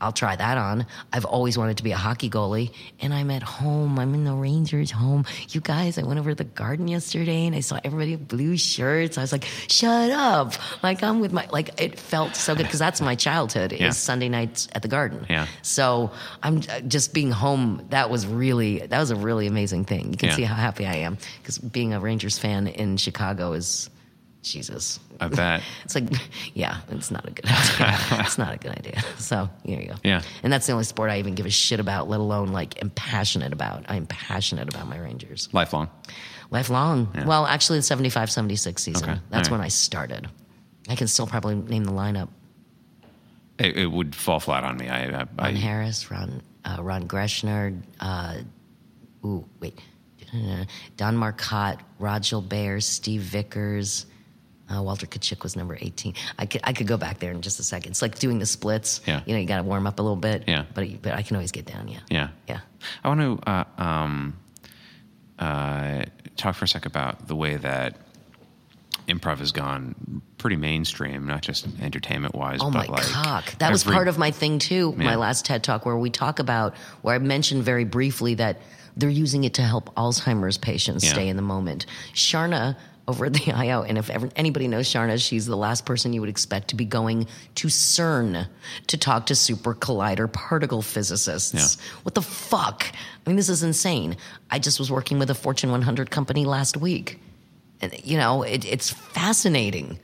I'll try that on. I've always wanted to be a hockey goalie, and I'm at home. I'm in the Rangers' home. You guys, I went over to the garden yesterday, and I saw everybody in blue shirts. I was like, "Shut up!" Like I'm with my like. It felt so good because that's my childhood. Yeah. Is Sunday nights at the garden. Yeah. So I'm uh, just being home. That was really that was a really amazing thing. You can Yeah. see how happy I am because being a Rangers fan in Chicago is Jesus. I bet. It's like, yeah, it's not a good idea. it's not a good idea. So here you go. Yeah. And that's the only sport I even give a shit about, let alone like am passionate about. I'm passionate about my Rangers. Lifelong. Lifelong. Well, actually, the 75 76 season. Okay. That's right. when I started. I can still probably name the lineup It, it would fall flat on me. I, I, Ron I Harris, Ron, uh, Ron Greschner, uh, ooh, wait, Don Marcotte, Rod Gilbert, Steve Vickers, uh, Walter Tkaczuk was number 18. I could, I could go back there in just a second. It's like doing the splits. Yeah. You know, you got to warm up a little bit. Yeah. But, but I can always get down, yeah. yeah. Yeah. I want to uh, um, uh, talk for a sec about the way that improv has gone pretty mainstream, not just entertainment wise. Oh but my like cock. That was part of my thing too, Yeah. my last TED talk where we talk about where I mentioned very briefly that they're using it to help Alzheimer's patients Yeah. stay in the moment. Charna over at the IO, and if ever, anybody knows Charna, she's the last person you would expect to be going to CERN to talk to super collider particle physicists. Yeah. What the fuck? I mean, this is insane. I just was working with a Fortune 100 company last week. And, you know, it, it's fascinating.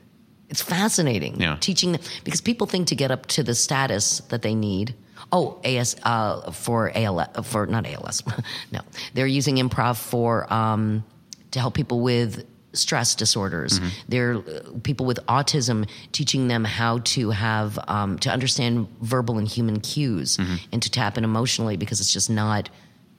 It's fascinating Yeah. teaching them because people think to get up to the status that they need. Oh, AS uh, for ALS for not ALS. no, they're using improv for um, to help people with stress disorders. They're uh, people with autism, teaching them how to have um, to understand verbal and human cues and to tap in emotionally because it's just not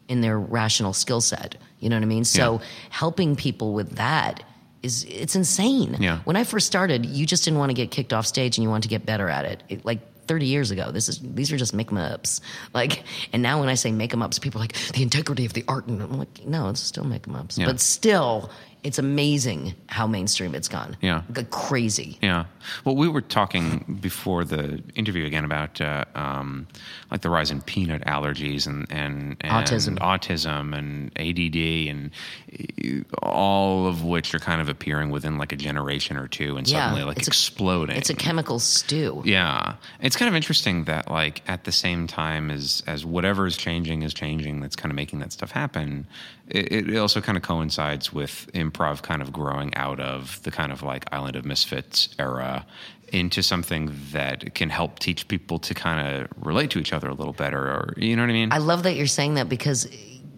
in their rational skill set. You know what I mean? So Yeah. helping people with that is it's insane. Yeah. When I first started, you just didn't want to get kicked off stage and you wanted to get better at it. it like 30 years ago, this is these are just make 'em ups. Like, and now when I say make 'em ups, people are like the integrity of the art, and I'm like, no, it's still make 'em ups. Yeah. But still, it's amazing how mainstream it's gone. Yeah. like crazy. Yeah. Well, we were talking before the interview again about uh, um, like the rise in peanut allergies and, and, and Autism. autism and ADD and uh, all of which are kind of appearing within like a generation or two and suddenly like it's a- exploding. It's a chemical stew. Yeah, it's kind of interesting that like at the same time as as whatever is changing is changing, that's kind of making that stuff happen. It, it also kind of coincides with improv kind of growing out of the kind of like Island of Misfits era into something that can help teach people to kind of relate to each other a little better, or you know what I mean? I love that you're saying that because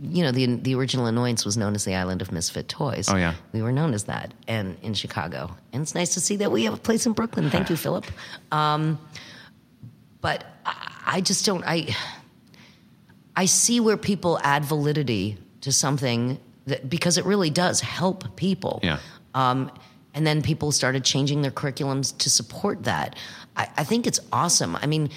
you know the the original annoyance was known as the island of misfit toys. Oh, yeah. we were known as that, and in Chicago, and it's nice to see that we have a place in Brooklyn. Thank you, Philip. Um, but I, I just don't. I I see where people add validity to something that because it really does help people. Yeah. Um, and then people started changing their curriculums to support that. I, I think it's awesome. I mean,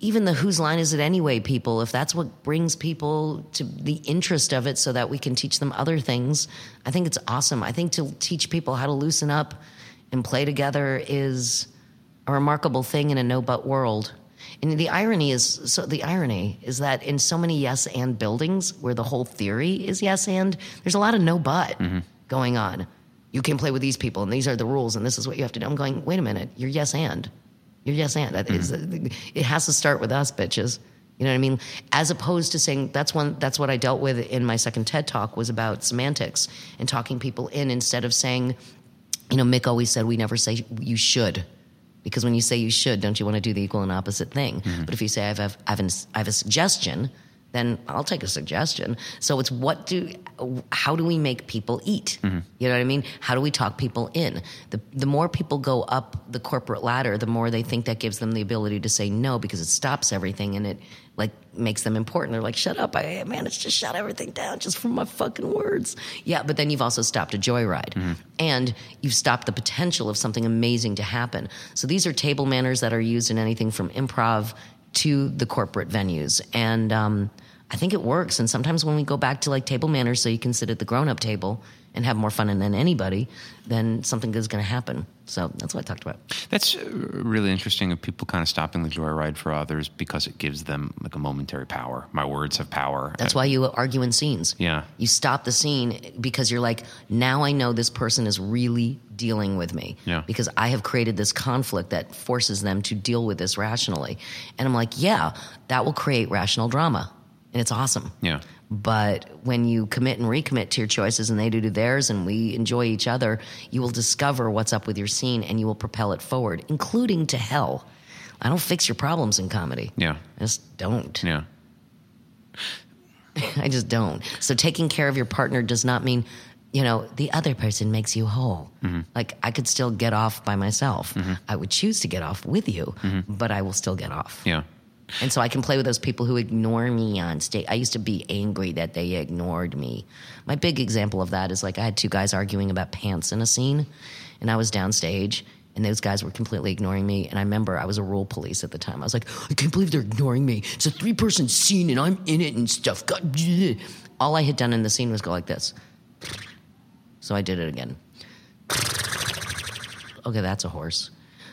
even the whose line is it anyway, people, if that's what brings people to the interest of it so that we can teach them other things, I think it's awesome. I think to teach people how to loosen up and play together is a remarkable thing in a no but world. And the irony is so the irony is that in so many yes and buildings where the whole theory is yes and, there's a lot of no but mm-hmm. going on. You can play with these people and these are the rules and this is what you have to do. I'm going, wait a minute, you're yes and. You're yes and. That is- mm-hmm. it has to start with us, bitches. You know what I mean? As opposed to saying that's one. That's what I dealt with in my second TED talk was about semantics and talking people in instead of saying, you know, Mick always said we never say you should. Because when you say you should, don't you want to do the equal and opposite thing? Mm-hmm. But if you say I have, I, have an, I have a suggestion, then I'll take a suggestion. So it's what do, how do we make people eat? Mm-hmm. You know what I mean? How do we talk people in? The, the more people go up the corporate ladder, the more they think that gives them the ability to say no because it stops everything and it makes them important. They're like, shut up. I managed to shut everything down just from my fucking words. Yeah, but then you've also stopped a joyride and you've stopped the potential of something amazing to happen. So these are table manners that are used in anything from improv to the corporate venues. And um, I think it works. And sometimes when we go back to like table manners, so you can sit at the grown up table and have more fun than anybody, then something good is going to happen. So that's what I talked about. That's uh, really interesting of people kind of stopping the joyride for others because it gives them like a momentary power. My words have power. That's why you argue in scenes. Yeah. You stop the scene because you're like, now I know this person is really dealing with me. Yeah. Because I have created this conflict that forces them to deal with this rationally. And I'm like, yeah, that will create rational drama. And it's awesome. Yeah. But when you commit and recommit to your choices and they do to theirs and we enjoy each other, you will discover what's up with your scene and you will propel it forward, including to hell. I don't fix your problems in comedy. Yeah. I just don't. Yeah. I just don't. So taking care of your partner does not mean, you know, the other person makes you whole. Mm-hmm. Like I could still get off by myself. Mm-hmm. I would choose to get off with you, mm-hmm. but I will still get off. Yeah. And so I can play with those people who ignore me on stage. I used to be angry that they ignored me. My big example of that is like I had two guys arguing about pants in a scene, and I was downstage, and those guys were completely ignoring me. And I remember I was a rule police at the time. I was like, I can't believe they're ignoring me. It's a three person scene, and I'm in it and stuff. God, all I had done in the scene was go like this. So I did it again. Okay, that's a horse.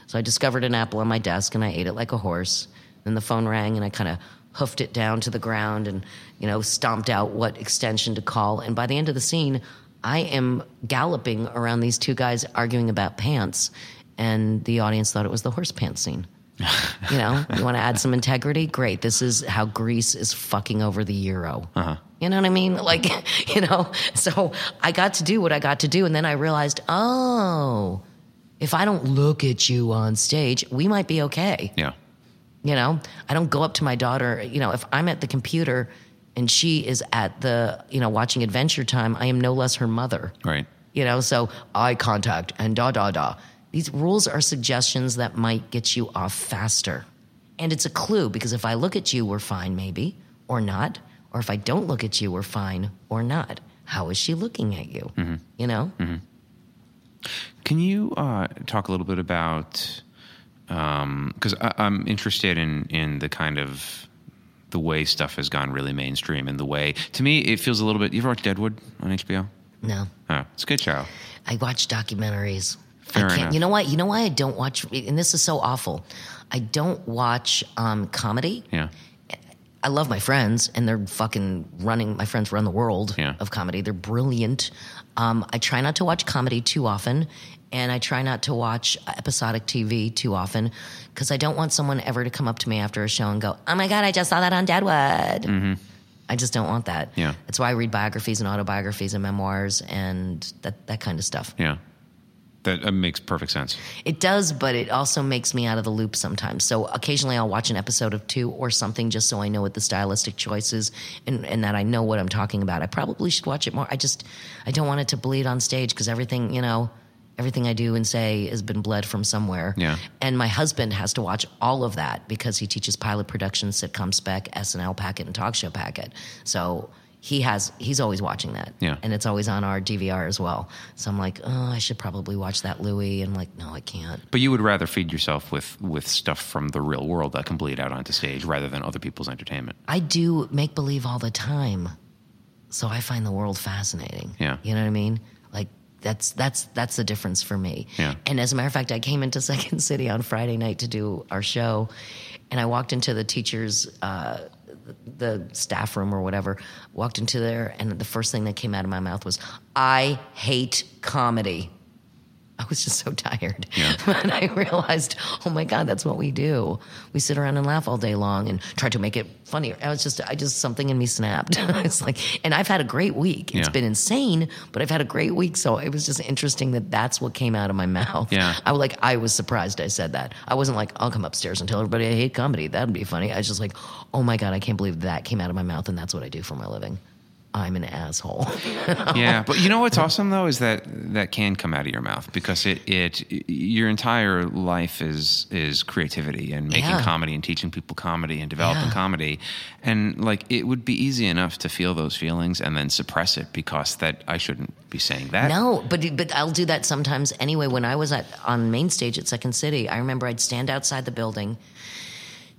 So I discovered an apple on my desk and I ate it like a horse. Then the phone rang and I kind of hoofed it down to the ground and, you know, stomped out what extension to call. And by the end of the scene, I am galloping around these two guys arguing about pants. And the audience thought it was the horse pants scene. you know, you want to add some integrity? Great. This is how Greece is fucking over the euro. Uh-huh. You know what I mean? Like, you know, so I got to do what I got to do. And then I realized, oh, if I don't look at you on stage, we might be okay. Yeah. You know, I don't go up to my daughter. You know, if I'm at the computer and she is at the, you know, watching Adventure Time, I am no less her mother. Right. You know, so eye contact and da da da. These rules are suggestions that might get you off faster. And it's a clue because if I look at you, we're fine, maybe, or not. Or if I don't look at you, we're fine, or not. How is she looking at you? You know? Can you uh, talk a little bit about because I I'm interested in in the kind of the way stuff has gone really mainstream and the way to me it feels a little bit. You ever watch Deadwood on HBO? No. Oh, it's a good show. I watch documentaries. Fair I can't. enough. You know what? You know why I don't watch? And this is so awful. I don't watch um, comedy. Yeah. I love my friends, and they're fucking running. My friends run the world Yeah. of comedy. They're brilliant. Um, I try not to watch comedy too often, and I try not to watch episodic TV too often because I don't want someone ever to come up to me after a show and go, "Oh my god, I just saw that on Deadwood." I just don't want that. Mm-hmm. Yeah. That's why I read biographies and autobiographies and memoirs and that that kind of stuff. Yeah. That makes perfect sense. It does, but it also makes me out of the loop sometimes. So occasionally I'll watch an episode of two or something just so I know what the stylistic choice is and, and that I know what I'm talking about. I probably should watch it more. I just, I don't want it to bleed on stage because everything, you know, everything I do and say has been bled from somewhere. Yeah. And my husband has to watch all of that because he teaches pilot production, sitcom spec, SNL packet, and talk show packet. So he has, he's always watching that. Yeah. And it's always on our DVR as well. So I'm like, oh, I should probably watch that Louis. And I'm like, no, I can't. But you would rather feed yourself with with stuff from the real world that can bleed out onto stage rather than other people's entertainment. I do make believe all the time. So I find the world fascinating. Yeah. You know what I mean? Like that's that's that's the difference for me. Yeah. And as a matter of fact, I came into Second City on Friday night to do our show, and I walked into the teachers' uh, the staff room or whatever. Walked into there, and the first thing that came out of my mouth was, "I hate comedy." I was just so tired. Yeah. and I realized, oh my God, that's what we do. We sit around and laugh all day long and try to make it funnier. I was just, I just, something in me snapped. it's like, and I've had a great week. It's Yeah. been insane, but I've had a great week. So it was just interesting that that's what came out of my mouth. Yeah. I was like, I was surprised I said that. I wasn't like, I'll come upstairs and tell everybody I hate comedy. That'd be funny. I was just like, oh my God, I can't believe that came out of my mouth and that's what I do for my living. I'm an asshole. yeah, but you know what's awesome though is that that can come out of your mouth because it it your entire life is is creativity and making Yeah. comedy and teaching people comedy and developing Yeah. comedy and like it would be easy enough to feel those feelings and then suppress it because that I shouldn't be saying that. No, but but I'll do that sometimes anyway. When I was at on main stage at Second City, I remember I'd stand outside the building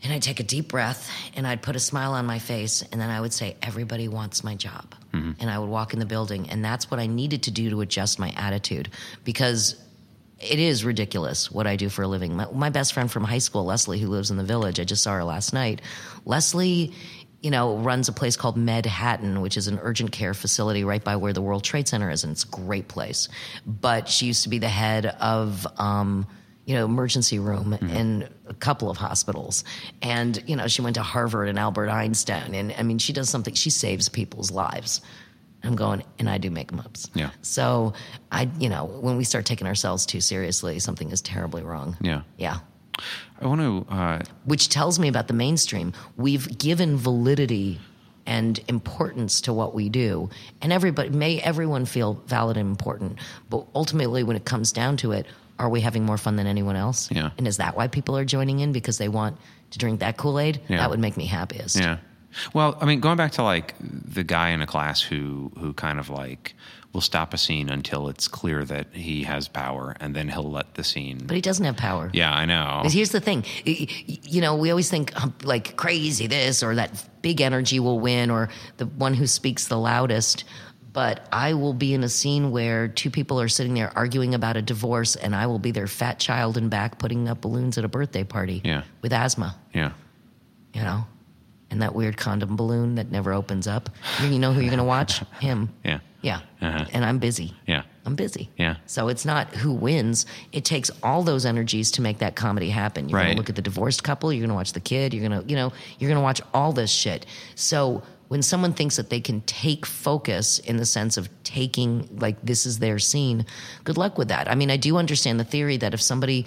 and I'd take a deep breath and I'd put a smile on my face and then I would say, "Everybody wants my job," and I would walk in the building, and that's what I needed to do to adjust my attitude because. It is ridiculous what I do for a living. My, my best friend from high school, Leslie, who lives in the village, I just saw her last night. Leslie, you know, runs a place called Medhattan, which is an urgent care facility right by where the World Trade Center is, and it's a great place. But she used to be the head of, um, you know, emergency room in a couple of hospitals, and you know, she went to Harvard and Albert Einstein, and I mean, she does something. She saves people's lives. I'm going, and I do make ups. Yeah. So I, you know, when we start taking ourselves too seriously, something is terribly wrong. Yeah. Yeah I want to uh, which tells me about the mainstream. We've given validity and importance to what we do, and everybody may everyone feel valid and important. But ultimately, when it comes down to it, are we having more fun than anyone else? Yeah. And is that why people are joining in because they want to drink that Kool Aid? Yeah. That would make me happiest. Yeah. Well, I mean, going back to like the guy in a class who who kind of like will stop a scene until it's clear that he has power, and then he'll let the scene. But he doesn't have power. yeah, I know. But here's the thing, you know, we always think like crazy this or that big energy will win or the one who speaks the loudest. But I will be in a scene where two people are sitting there arguing about a divorce, and I will be their fat child in back putting up balloons at a birthday party Yeah. with asthma, Yeah. you know, and that weird condom balloon that never opens up. You know who you're going to watch? Him. Yeah. Yeah. Uh-huh. And I'm busy. Yeah. I'm busy. Yeah. So it's not who wins. It takes all those energies to make that comedy happen. You're Right. going to look at the divorced couple. You're going to watch the kid. You're going to, you know, you're going to watch all this shit. So when someone thinks that they can take focus in the sense of taking, like, this is their scene, good luck with that. I mean, I do understand the theory that if somebody,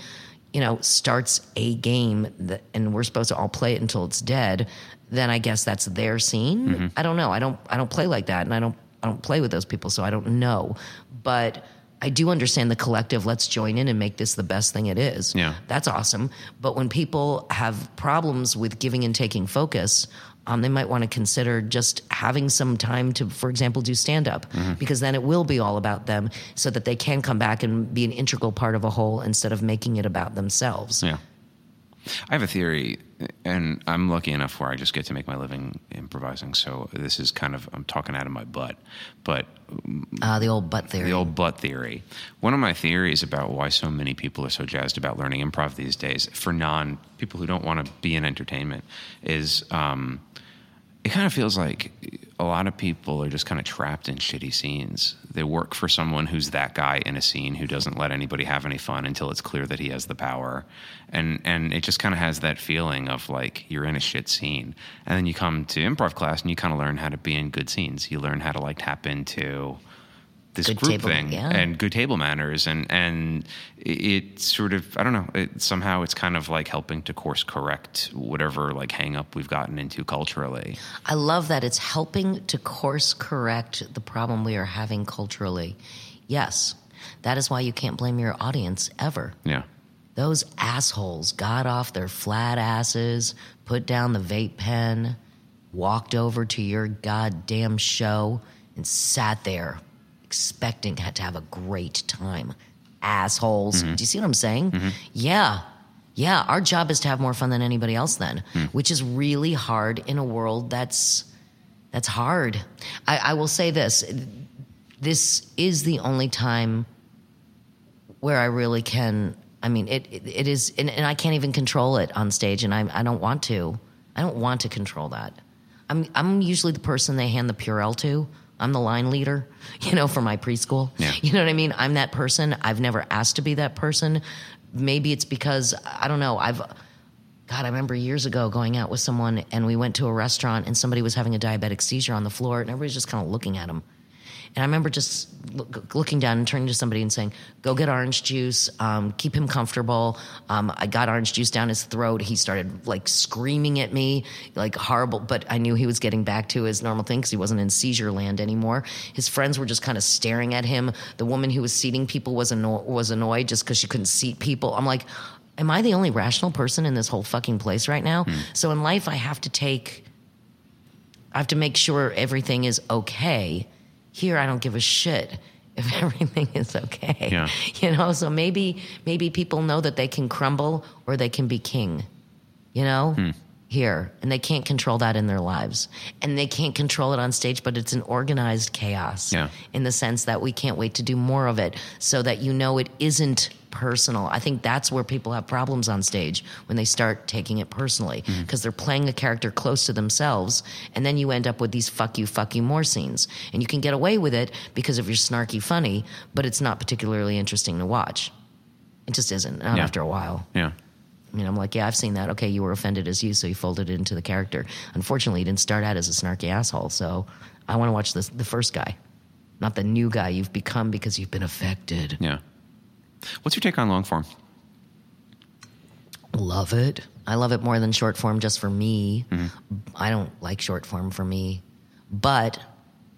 you know, starts a game that, and we're supposed to all play it until it's dead, then I guess that's their scene. Mm-hmm. I don't know. I don't. I don't play like that, and I don't. I don't play with those people, so I don't know. But I do understand the collective. Let's join in and make this the best thing it is. Yeah. that's awesome. But when people have problems with giving and taking focus. Um, they might want to consider just having some time to, for example, do stand up, Mm-hmm. because then it will be all about them so that they can come back and be an integral part of a whole instead of making it about themselves. Yeah. I have a theory, and I'm lucky enough where I just get to make my living improvising. So this is kind of I'm talking out of my butt, but Uh, the old butt theory. the old butt theory. One of my theories about why so many people are so jazzed about learning improv these days, for non people who don't want to be in entertainment, is um, it kind of feels like a lot of people are just kind of trapped in shitty scenes. They work for someone who's that guy in a scene who doesn't let anybody have any fun until it's clear that he has the power. And and it just kind of has that feeling of like you're in a shit scene. And then you come to improv class and you kind of learn how to be in good scenes. You learn how to like tap into this Good group thing yeah. and good table manners and and it, it sort of I don't know it, somehow it's kind of like helping to course correct whatever like hang up we've gotten into culturally. I love that it's helping to course correct the problem we are having culturally. Yes, that is why you can't blame your audience ever. Yeah. Those assholes got off their flat asses, put down the vape pen, walked over to your goddamn show, and sat there expecting to have a great time. Assholes. Mm-hmm. Do you see what I'm saying? Mm-hmm. Yeah. Yeah, our job is to have more fun than anybody else then, hmm. which is really hard in a world that's that's hard. I, I will say this. This is the only time where I really can. I mean, it it, it is, and, and I can't even control it on stage, and I I don't want to. I don't want to control that. I'm I'm usually the person they hand the Purell to I'm the line leader, you know, for my preschool. Yeah. You know what I mean? I'm that person. I've never asked to be that person. Maybe it's because I don't know. I've God, I remember years ago going out with someone and we went to a restaurant and somebody was having a diabetic seizure on the floor and everybody's just kind of looking at him. And I remember just look, looking down and turning to somebody and saying, "Go get orange juice. Um, keep him comfortable." Um, I got orange juice down his throat. He started like screaming at me, like horrible. But I knew he was getting back to his normal thing because he wasn't in seizure land anymore. His friends were just kind of staring at him. The woman who was seating people was anno- was annoyed just because she couldn't seat people. I'm like, am I the only rational person in this whole fucking place right now? So in life, I have to take I have to make sure everything is okay. Here, I don't give a shit if everything is okay. Yeah. You know, so maybe maybe people know that they can crumble or they can be king. You know, Hmm. here, and they can't control that in their lives, and they can't control it on stage. But it's an organized chaos. Yeah. In the sense that we can't wait to do more of it, so that you know it isn't personal. I think that's where people have problems on stage when they start taking it personally mm-hmm. because they're playing a character close to themselves, and then you end up with these fuck you, fuck you more scenes, and you can get away with it because of your snarky funny, but it's not particularly interesting to watch. It just isn't. Not Yeah. after a while. Yeah. I mean, I'm like, yeah, I've seen that. Okay, you were offended as you, so you folded it into the character. Unfortunately, you didn't start out as a snarky asshole, so I want to watch this, the first guy, not the new guy you've become because you've been affected. Yeah. What's your take on long form? Love it. I love it more than short form just for me. I don't like short form for me. But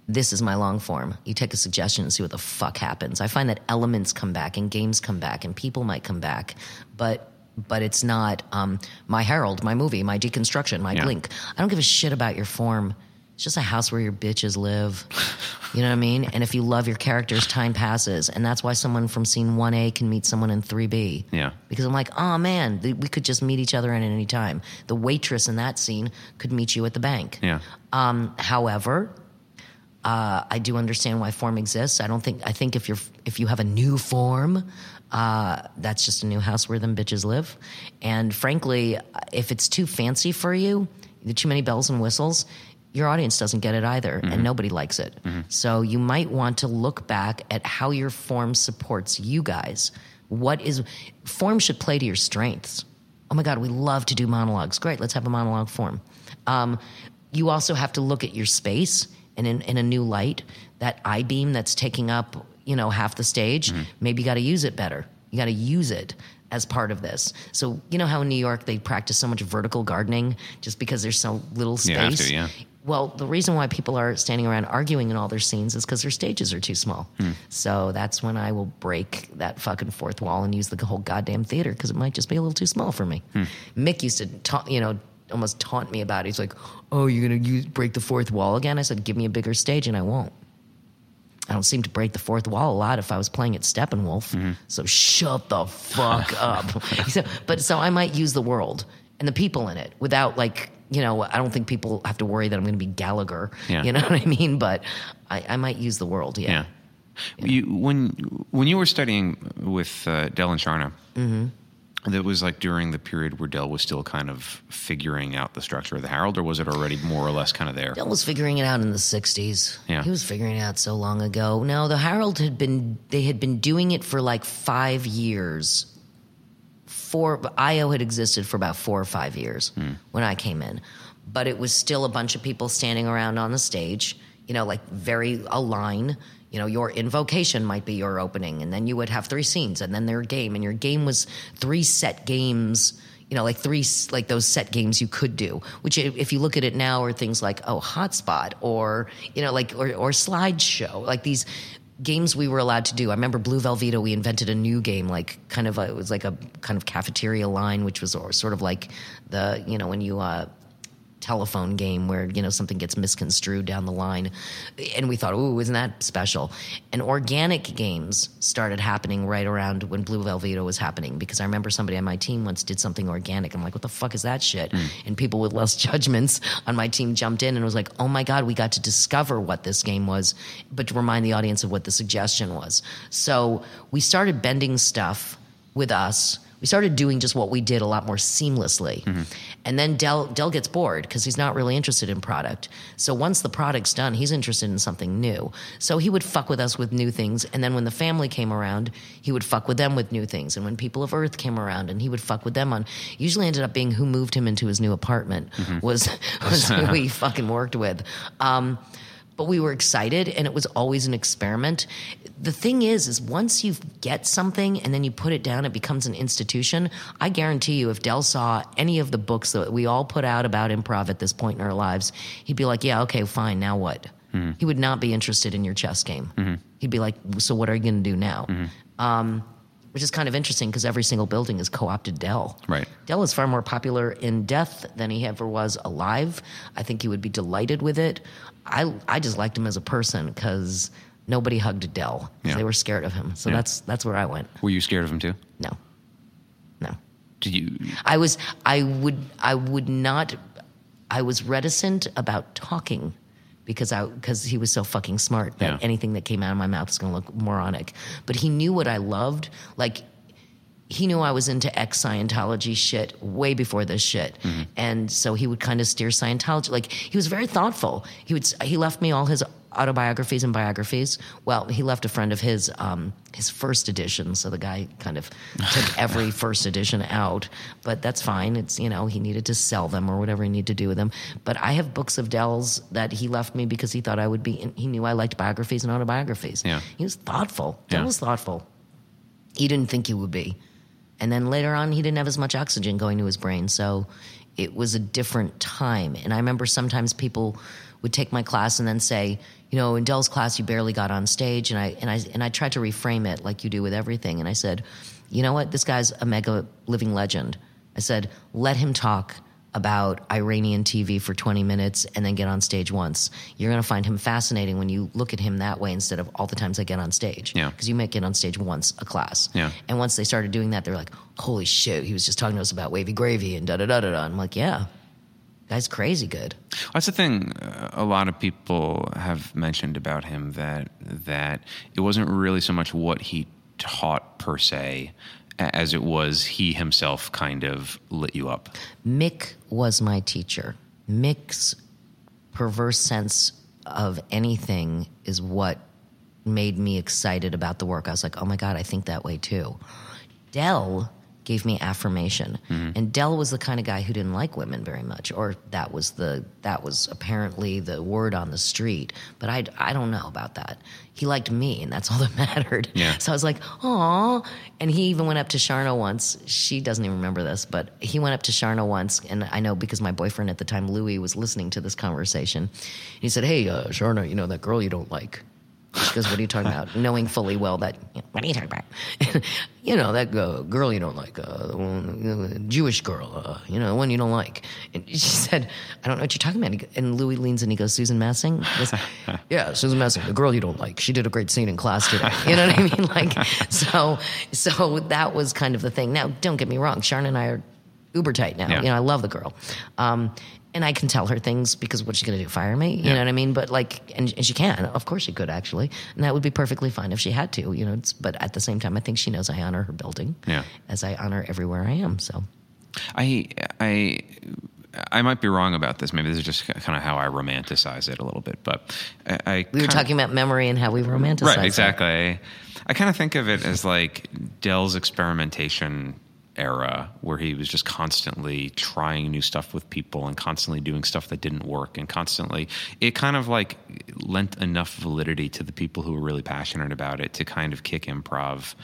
this is my long form. You take a suggestion and see what the fuck happens. I find that elements come back and games come back and people might come back, but but it's not um, my Harold, my movie, my deconstruction, my Yeah. Blink. I don't give a shit about your form. It's just a house where your bitches live. You know what I mean? And if you love your characters, time passes, and that's why someone from scene one A can meet someone in three B Yeah. because I'm like, oh man, th- we could just meet each other at any time. The waitress in that scene could meet you at the bank. Yeah. Um, however, uh, I do understand why form exists. I don't think I think if you're if you have a new form, uh, that's just a new house where them bitches live. And frankly, if it's too fancy for you, too many bells and whistles. Your audience doesn't get it either, and mm-hmm. nobody likes it. Mm-hmm. So you might want to look back at how your form supports you guys. What is form should play to your strengths. Oh my God, we love to do monologues. Great, let's have a monologue form. Um, you also have to look at your space and in, in a new light. That I beam that's taking up, you know, half the stage. Mm-hmm. Maybe you got to use it better. You got to use it as part of this. So you know how in New York they practice so much vertical gardening just because there's so little space. To, yeah. Well, the reason why people are standing around arguing in all their scenes is because their stages are too small. So that's when I will break that fucking fourth wall and use the whole goddamn theater because it might just be a little too small for me. Mick used to, ta- you know, almost taunt me about it. He's like, "Oh, you're gonna use, break the fourth wall again?" I said, "Give me a bigger stage, and I won't." I don't seem to break the fourth wall a lot if I was playing at Steppenwolf. So shut the fuck up. so, but so I might use the world and the people in it without like you know I don't think people have to worry that I'm going to be Gallagher. Yeah. You know what I mean? But I, I might use the world. Yeah. Yeah. You, when when you were studying with uh, Dell and Charna, Mm-hmm. That was like during the period where Dell was still kind of figuring out the structure of the Harold, or was it already more or less kind of there? Dell was figuring it out in the '60s. Yeah. he was figuring it out so long ago. No, the Harold had been they had been doing it for like five years. Four IO had existed for about four or five years hmm. when I came in, but it was still a bunch of people standing around on the stage. You know, like very aligned. You know, your invocation might be your opening, and then you would have three scenes, and then their game, and your game was three set games you know, like three, like those set games you could do, which if you look at it now are things like, oh, Hotspot or, you know, like, or, or Slideshow, like these games we were allowed to do. I remember Blue Velveeta, we invented a new game, like kind of a, it was like a kind of cafeteria line, which was or sort of like the, you know, when you, uh, telephone game where you know something gets misconstrued down the line. And we thought ooh isn't that special? And organic games started happening right around when blue velveeta was happening because i remember somebody on my team once did something organic. I'm like what the fuck is that shit? Hmm. And people with less judgments on my team jumped in and was like oh my god we got to discover what this game was but to remind the audience of what the suggestion was. So we started bending stuff with us we started doing just what we did a lot more seamlessly. And then Dell Dell gets bored because he's not really interested in product. So once the product's done, he's interested in something new. So he would fuck with us with new things. And then when the family came around, he would fuck with them with new things. And when People of Earth came around, and he would fuck with them on. Usually ended up being who moved him into his new apartment was was who he fucking worked with. Um, but we were excited and it was always an experiment. The thing is is once you get something and then you put it down it becomes an institution. I guarantee you if dell saw any of the books that we all put out about improv at this point in our lives he'd be like yeah okay fine now what? Mm-hmm. He would not be interested in your chess game. Mm-hmm. He'd be like so what are you going to do now? Mm-hmm. Um, which is kind of interesting because every single building is co-opted dell. Right. Dell is far more popular in death than he ever was alive. I think he would be delighted with it. I I just liked him as a person because nobody hugged Dell Yeah. they were scared of him. So Yeah. that's that's where I went. Were you scared of him too? No, no. Did you? I was I would I would not I was reticent about talking because I because he was so fucking smart that Yeah. anything that came out of my mouth was going to look moronic. But he knew what I loved. Like he knew I was into ex Scientology shit way before this shit, and so he would kind of steer Scientology. Like he was very thoughtful. He would he left me all his autobiographies and biographies. Well, he left a friend of his um, his first edition, so the guy kind of took every first edition out. But that's fine. It's you know he needed to sell them or whatever he needed to do with them. But I have books of Dell's that he left me because he thought I would be. He knew I liked biographies and autobiographies. Yeah. he was thoughtful. Dell Yeah. was thoughtful he didn't think he would be. And then later on, he didn't have as much oxygen going to his brain. So it was a different time. And I remember sometimes people would take my class and then say, you know, in Dell's class, you barely got on stage. And I, and I, and I tried to reframe it like you do with everything. And I said, you know what? This guy's a mega living legend. I said, let him talk about Iranian TV for 20 minutes and then get on stage once. You're going to find him fascinating when you look at him that way instead of all the times I get on stage. Yeah. Because you might get on stage once a class. Yeah. And once they started doing that, they're like, holy shit, he was just talking to us about wavy gravy and da da da da da. I'm like, yeah, that's crazy good. That's the thing. uh, A lot of people have mentioned about him that that it wasn't really so much what he taught per se, as it was he himself kind of lit you up. Mick was my teacher. Mick's perverse sense of anything is what made me excited about the work. I was like, oh my God, I think that way too. Dell gave me affirmation. And Dell was the kind of guy who didn't like women very much, or that was the that was apparently the word on the street. But I I don't know about that. He liked me, and that's all that mattered. Yeah. So I was like, oh. And he even went up to Charna once. She doesn't even remember this, but he went up to Charna once, and I know because my boyfriend at the time, Louis, was listening to this conversation. He said, "Hey, uh, Charna, you know that girl you don't like." She goes, "What are you talking about?" Knowing fully well that, you know, what are you talking about? you know that uh, girl you don't like, uh, the one- uh, Jewish girl, uh, you know, the one you don't like. And she said, "I don't know what you're talking about." And Louis leans and he goes, "Susan Messing." Goes, yeah, Susan Messing, the girl you don't like. She did a great scene in class today. You know what I mean? Like, so, so that was kind of the thing. Now, don't get me wrong, Sharon and I are uber tight now. Yeah. You know, I love the girl. Um, and I can tell her things because what's she going to do? Fire me? You Yeah. know what I mean? But like, and, and she can. Of course she could actually. And that would be perfectly fine if she had to, you know. But at the same time, I think she knows I honor her building Yeah. as I honor everywhere I am. So I I I might be wrong about this. Maybe this is just kind of how I romanticize it a little bit, but I, I we were talking about memory and how we romanticize right exactly. I, I kind of think of it as like Dell's experimentation era, where he was just constantly trying new stuff with people and constantly doing stuff that didn't work, and constantly it kind of like lent enough validity to the people who were really passionate about it to kind of kick improv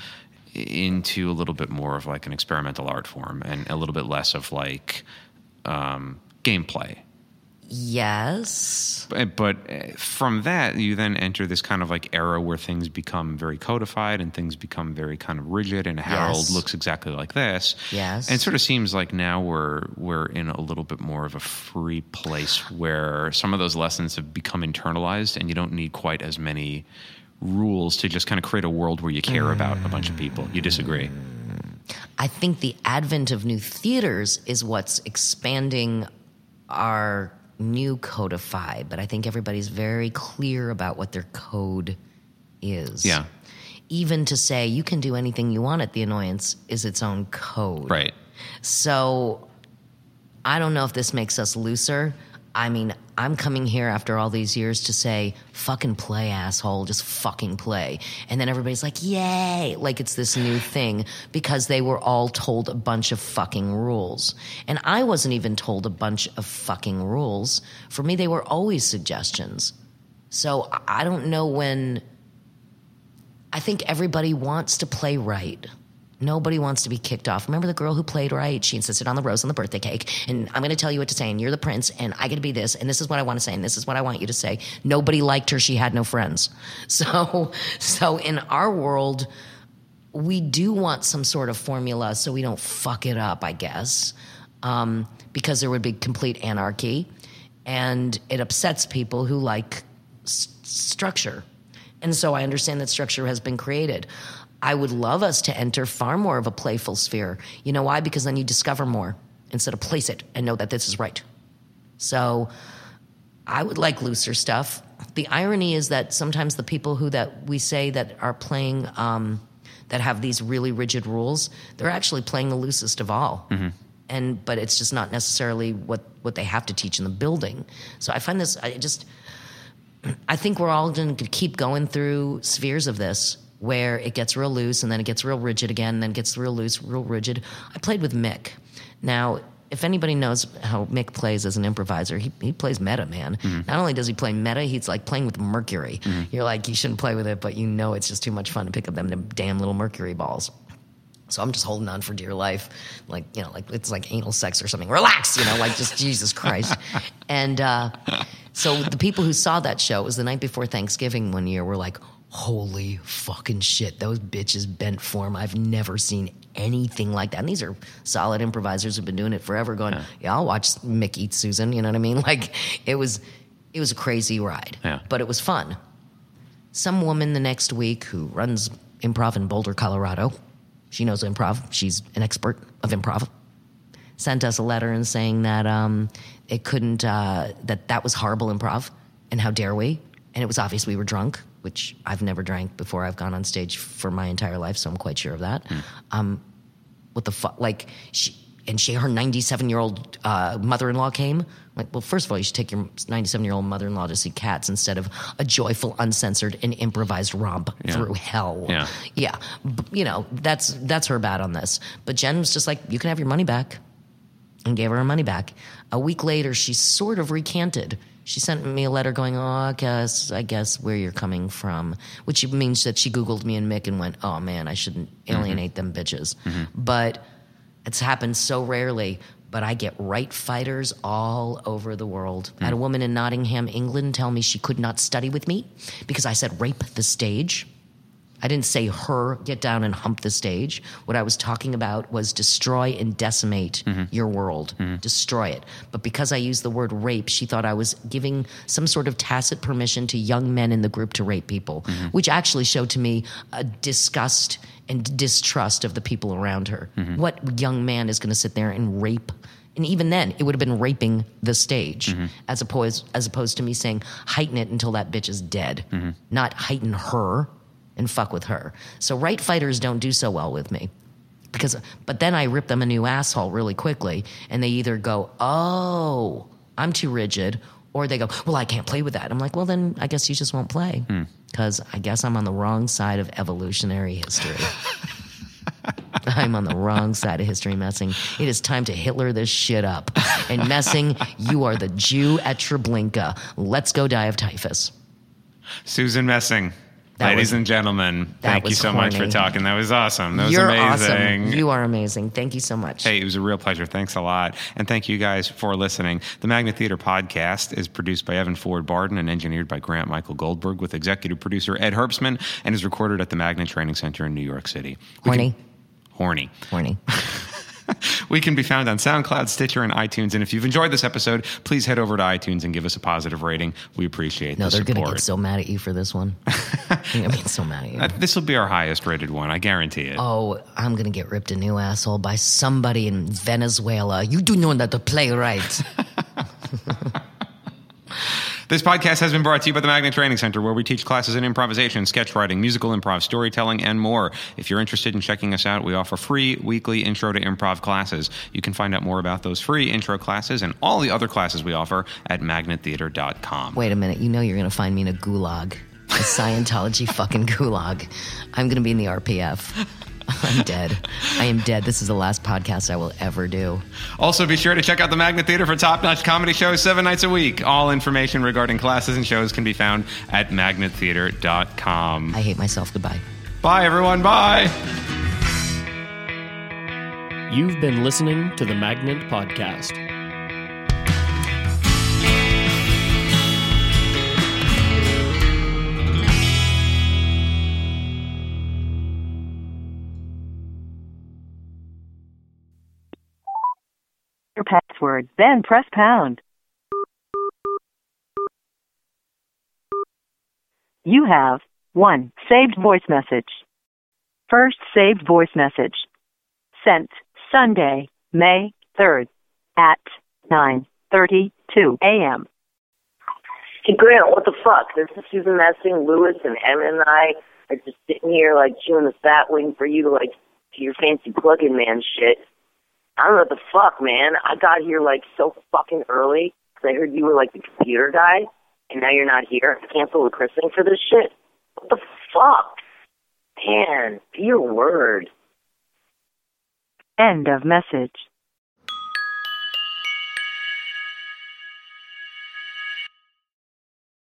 into a little bit more of like an experimental art form and a little bit less of like um, gameplay. Yes. But, but uh, from that, you then enter this kind of like era where things become very codified and things become very kind of rigid. And Harold Yes. looks exactly like this. Yes. And it sort of seems like now we're we're in a little bit more of a free place where some of those lessons have become internalized, and you don't need quite as many rules to just kind of create a world where you care about a bunch of people. You disagree? I think the advent of new theaters is what's expanding our new codify, but I think everybody's very clear about what their code is. Yeah. even to say you can do anything you want at the annoyance is its own code. Right. So I don't know if this makes us looser. I mean, I'm coming here after all these years to say, fucking play, asshole, just fucking play. And then everybody's like, yay, like it's this new thing because they were all told a bunch of fucking rules. And I wasn't even told a bunch of fucking rules. For me, they were always suggestions. So I- don't know when. I think everybody wants to play right. Nobody wants to be kicked off. Remember the girl who played right? She insisted on the rose on the birthday cake. And I'm going to tell you what to say. And you're the prince. And I get to be this. And this is what I want to say. And this is what I want you to say. Nobody liked her. She had no friends. So, so in our world, we do want some sort of formula so we don't fuck it up, I guess, um, because there would be complete anarchy. And it upsets people who like structure. And so I understand that structure has been created. I would love us to enter far more of a playful sphere. You know why? Because then you discover more instead of place it and know that this is right. So I would like looser stuff. The irony is that sometimes the people who that we say that are playing um, that have these really rigid rules, they're actually playing the loosest of all. And but it's just not necessarily what what they have to teach in the building. So I find this I just I think we're all going to keep going through spheres of this where it gets real loose and then it gets real rigid again and then it gets real loose, real rigid. I played with Mick. Now, if anybody knows how Mick plays as an improviser, he, he plays meta, man. Not only does he play meta, he's like playing with mercury. You're like, you shouldn't play with it, but you know it's just too much fun to pick up them damn little mercury balls. So I'm just holding on for dear life, like you know, like it's like anal sex or something. Relax, you know, like just Jesus Christ. And uh, so the people who saw that show it was the night before Thanksgiving one year. Were like, holy fucking shit, those bitches bent form. I've never seen anything like that. And these are solid improvisers who've been doing it forever. Going, yeah, I'll watch Mick eat Susan. You know what I mean? Like it was, it was a crazy ride, Yeah. but it was fun some woman the next week who runs improv in Boulder, Colorado. She knows improv. She's an expert of improv. Sent us a letter and saying that um, it couldn't, uh, that that was horrible improv, and how dare we? And it was obvious we were drunk, which I've never drank before I've gone on stage for my entire life, so I'm quite sure of that. Um, what the fuck? Like, she, and she, her 97 year old uh, mother in law came. Like, well, first of all, you should take your 97 year old mother in law to see cats instead of a joyful, uncensored, and improvised romp through hell. Yeah. Yeah. You know, that's, that's her bad on this. But Jen was just like, you can have your money back and gave her her money back. A week later, she sort of recanted. She sent me a letter going, "Oh, I guess, I guess where you're coming from," which means that she Googled me and Mick and went, "Oh man, I shouldn't alienate them bitches." Mm-hmm. Mm-hmm. But it's happened so rarely. But I get right fighters all over the world. I had a woman in Nottingham, England, tell me she could not study with me because I said rape the stage. I didn't say her get down and hump the stage. What I was talking about was destroy and decimate mm-hmm. your world, mm-hmm. destroy it. But because I used the word rape, she thought I was giving some sort of tacit permission to young men in the group to rape people, mm-hmm. which actually showed to me a disgust and distrust of the people around her. What young man is going to sit there and rape? And even then, it would have been raping the stage, as opposed as opposed to me saying heighten it until that bitch is dead, not heighten her and fuck with her. So right fighters don't do so well with me. Because but then I rip them a new asshole really quickly and they either go, "Oh, I'm too rigid," or they go, "Well, I can't play with that." I'm like, "Well, then I guess you just won't play." Hmm. Cuz I guess I'm on the wrong side of evolutionary history. I'm on the wrong side of history messing. It is time to Hitler this shit up. And messing, you are the Jew at Treblinka. Let's go die of typhus. Susan Messing. That Ladies was- and gentlemen, thank you was so much for talking. That was awesome. That was You're amazing. awesome. You are amazing. Thank you so much. Hey, it was a real pleasure. Thanks a lot. And thank you guys for listening. The Magnet Theater podcast is produced by Evan Ford Barden and engineered by Grant Michael Goldberg with executive producer Ed Herbstman and is recorded at the Magnet Training Center in New York City. We Horny. can- horny. Horny. We can be found on SoundCloud, Stitcher, and iTunes. And if you've enjoyed this episode, please head over to iTunes and give us a positive rating. We appreciate No, the they're going to get so mad at you for this one. I mean, so mad at you. Uh, this will be our highest rated one. I guarantee it. Oh, I'm going to get ripped a new asshole by somebody in Venezuela. You do know that to play right. This podcast has been brought to you by the Magnet Training Center, where we teach classes in improvisation, sketch writing, musical improv, storytelling, and more. If you're interested in checking us out, we offer free weekly intro to improv classes. You can find out more about those free intro classes and all the other classes we offer at magnettheater.com. Wait a minute. You know you're going to find me in a gulag, a Scientology fucking gulag. I'm going to be in the RPF. I'm dead. I am dead. This is the last podcast I will ever do. Also, be sure to check out the Magnet Theater for top notch comedy shows seven nights a week. All information regarding classes and shows can be found at magnettheater.com. I hate myself. Goodbye. Bye, everyone. Bye. You've been listening to the Magnet Podcast. Password, then press pound. You have one saved voice message. First saved voice message. Sent Sunday, May 3rd at 9:32 a.m. Hey Grant, what the fuck? This is Susan Messing, Lewis, and Emmett and I are just sitting here like chewing the fat, wing for you to like your fancy plug-in man shit. I don't know what the fuck, man. I got here like so fucking early because I heard you were like the computer guy, and now you're not here. Cancel the christening for this shit. What the fuck? Man, be your word. End of message.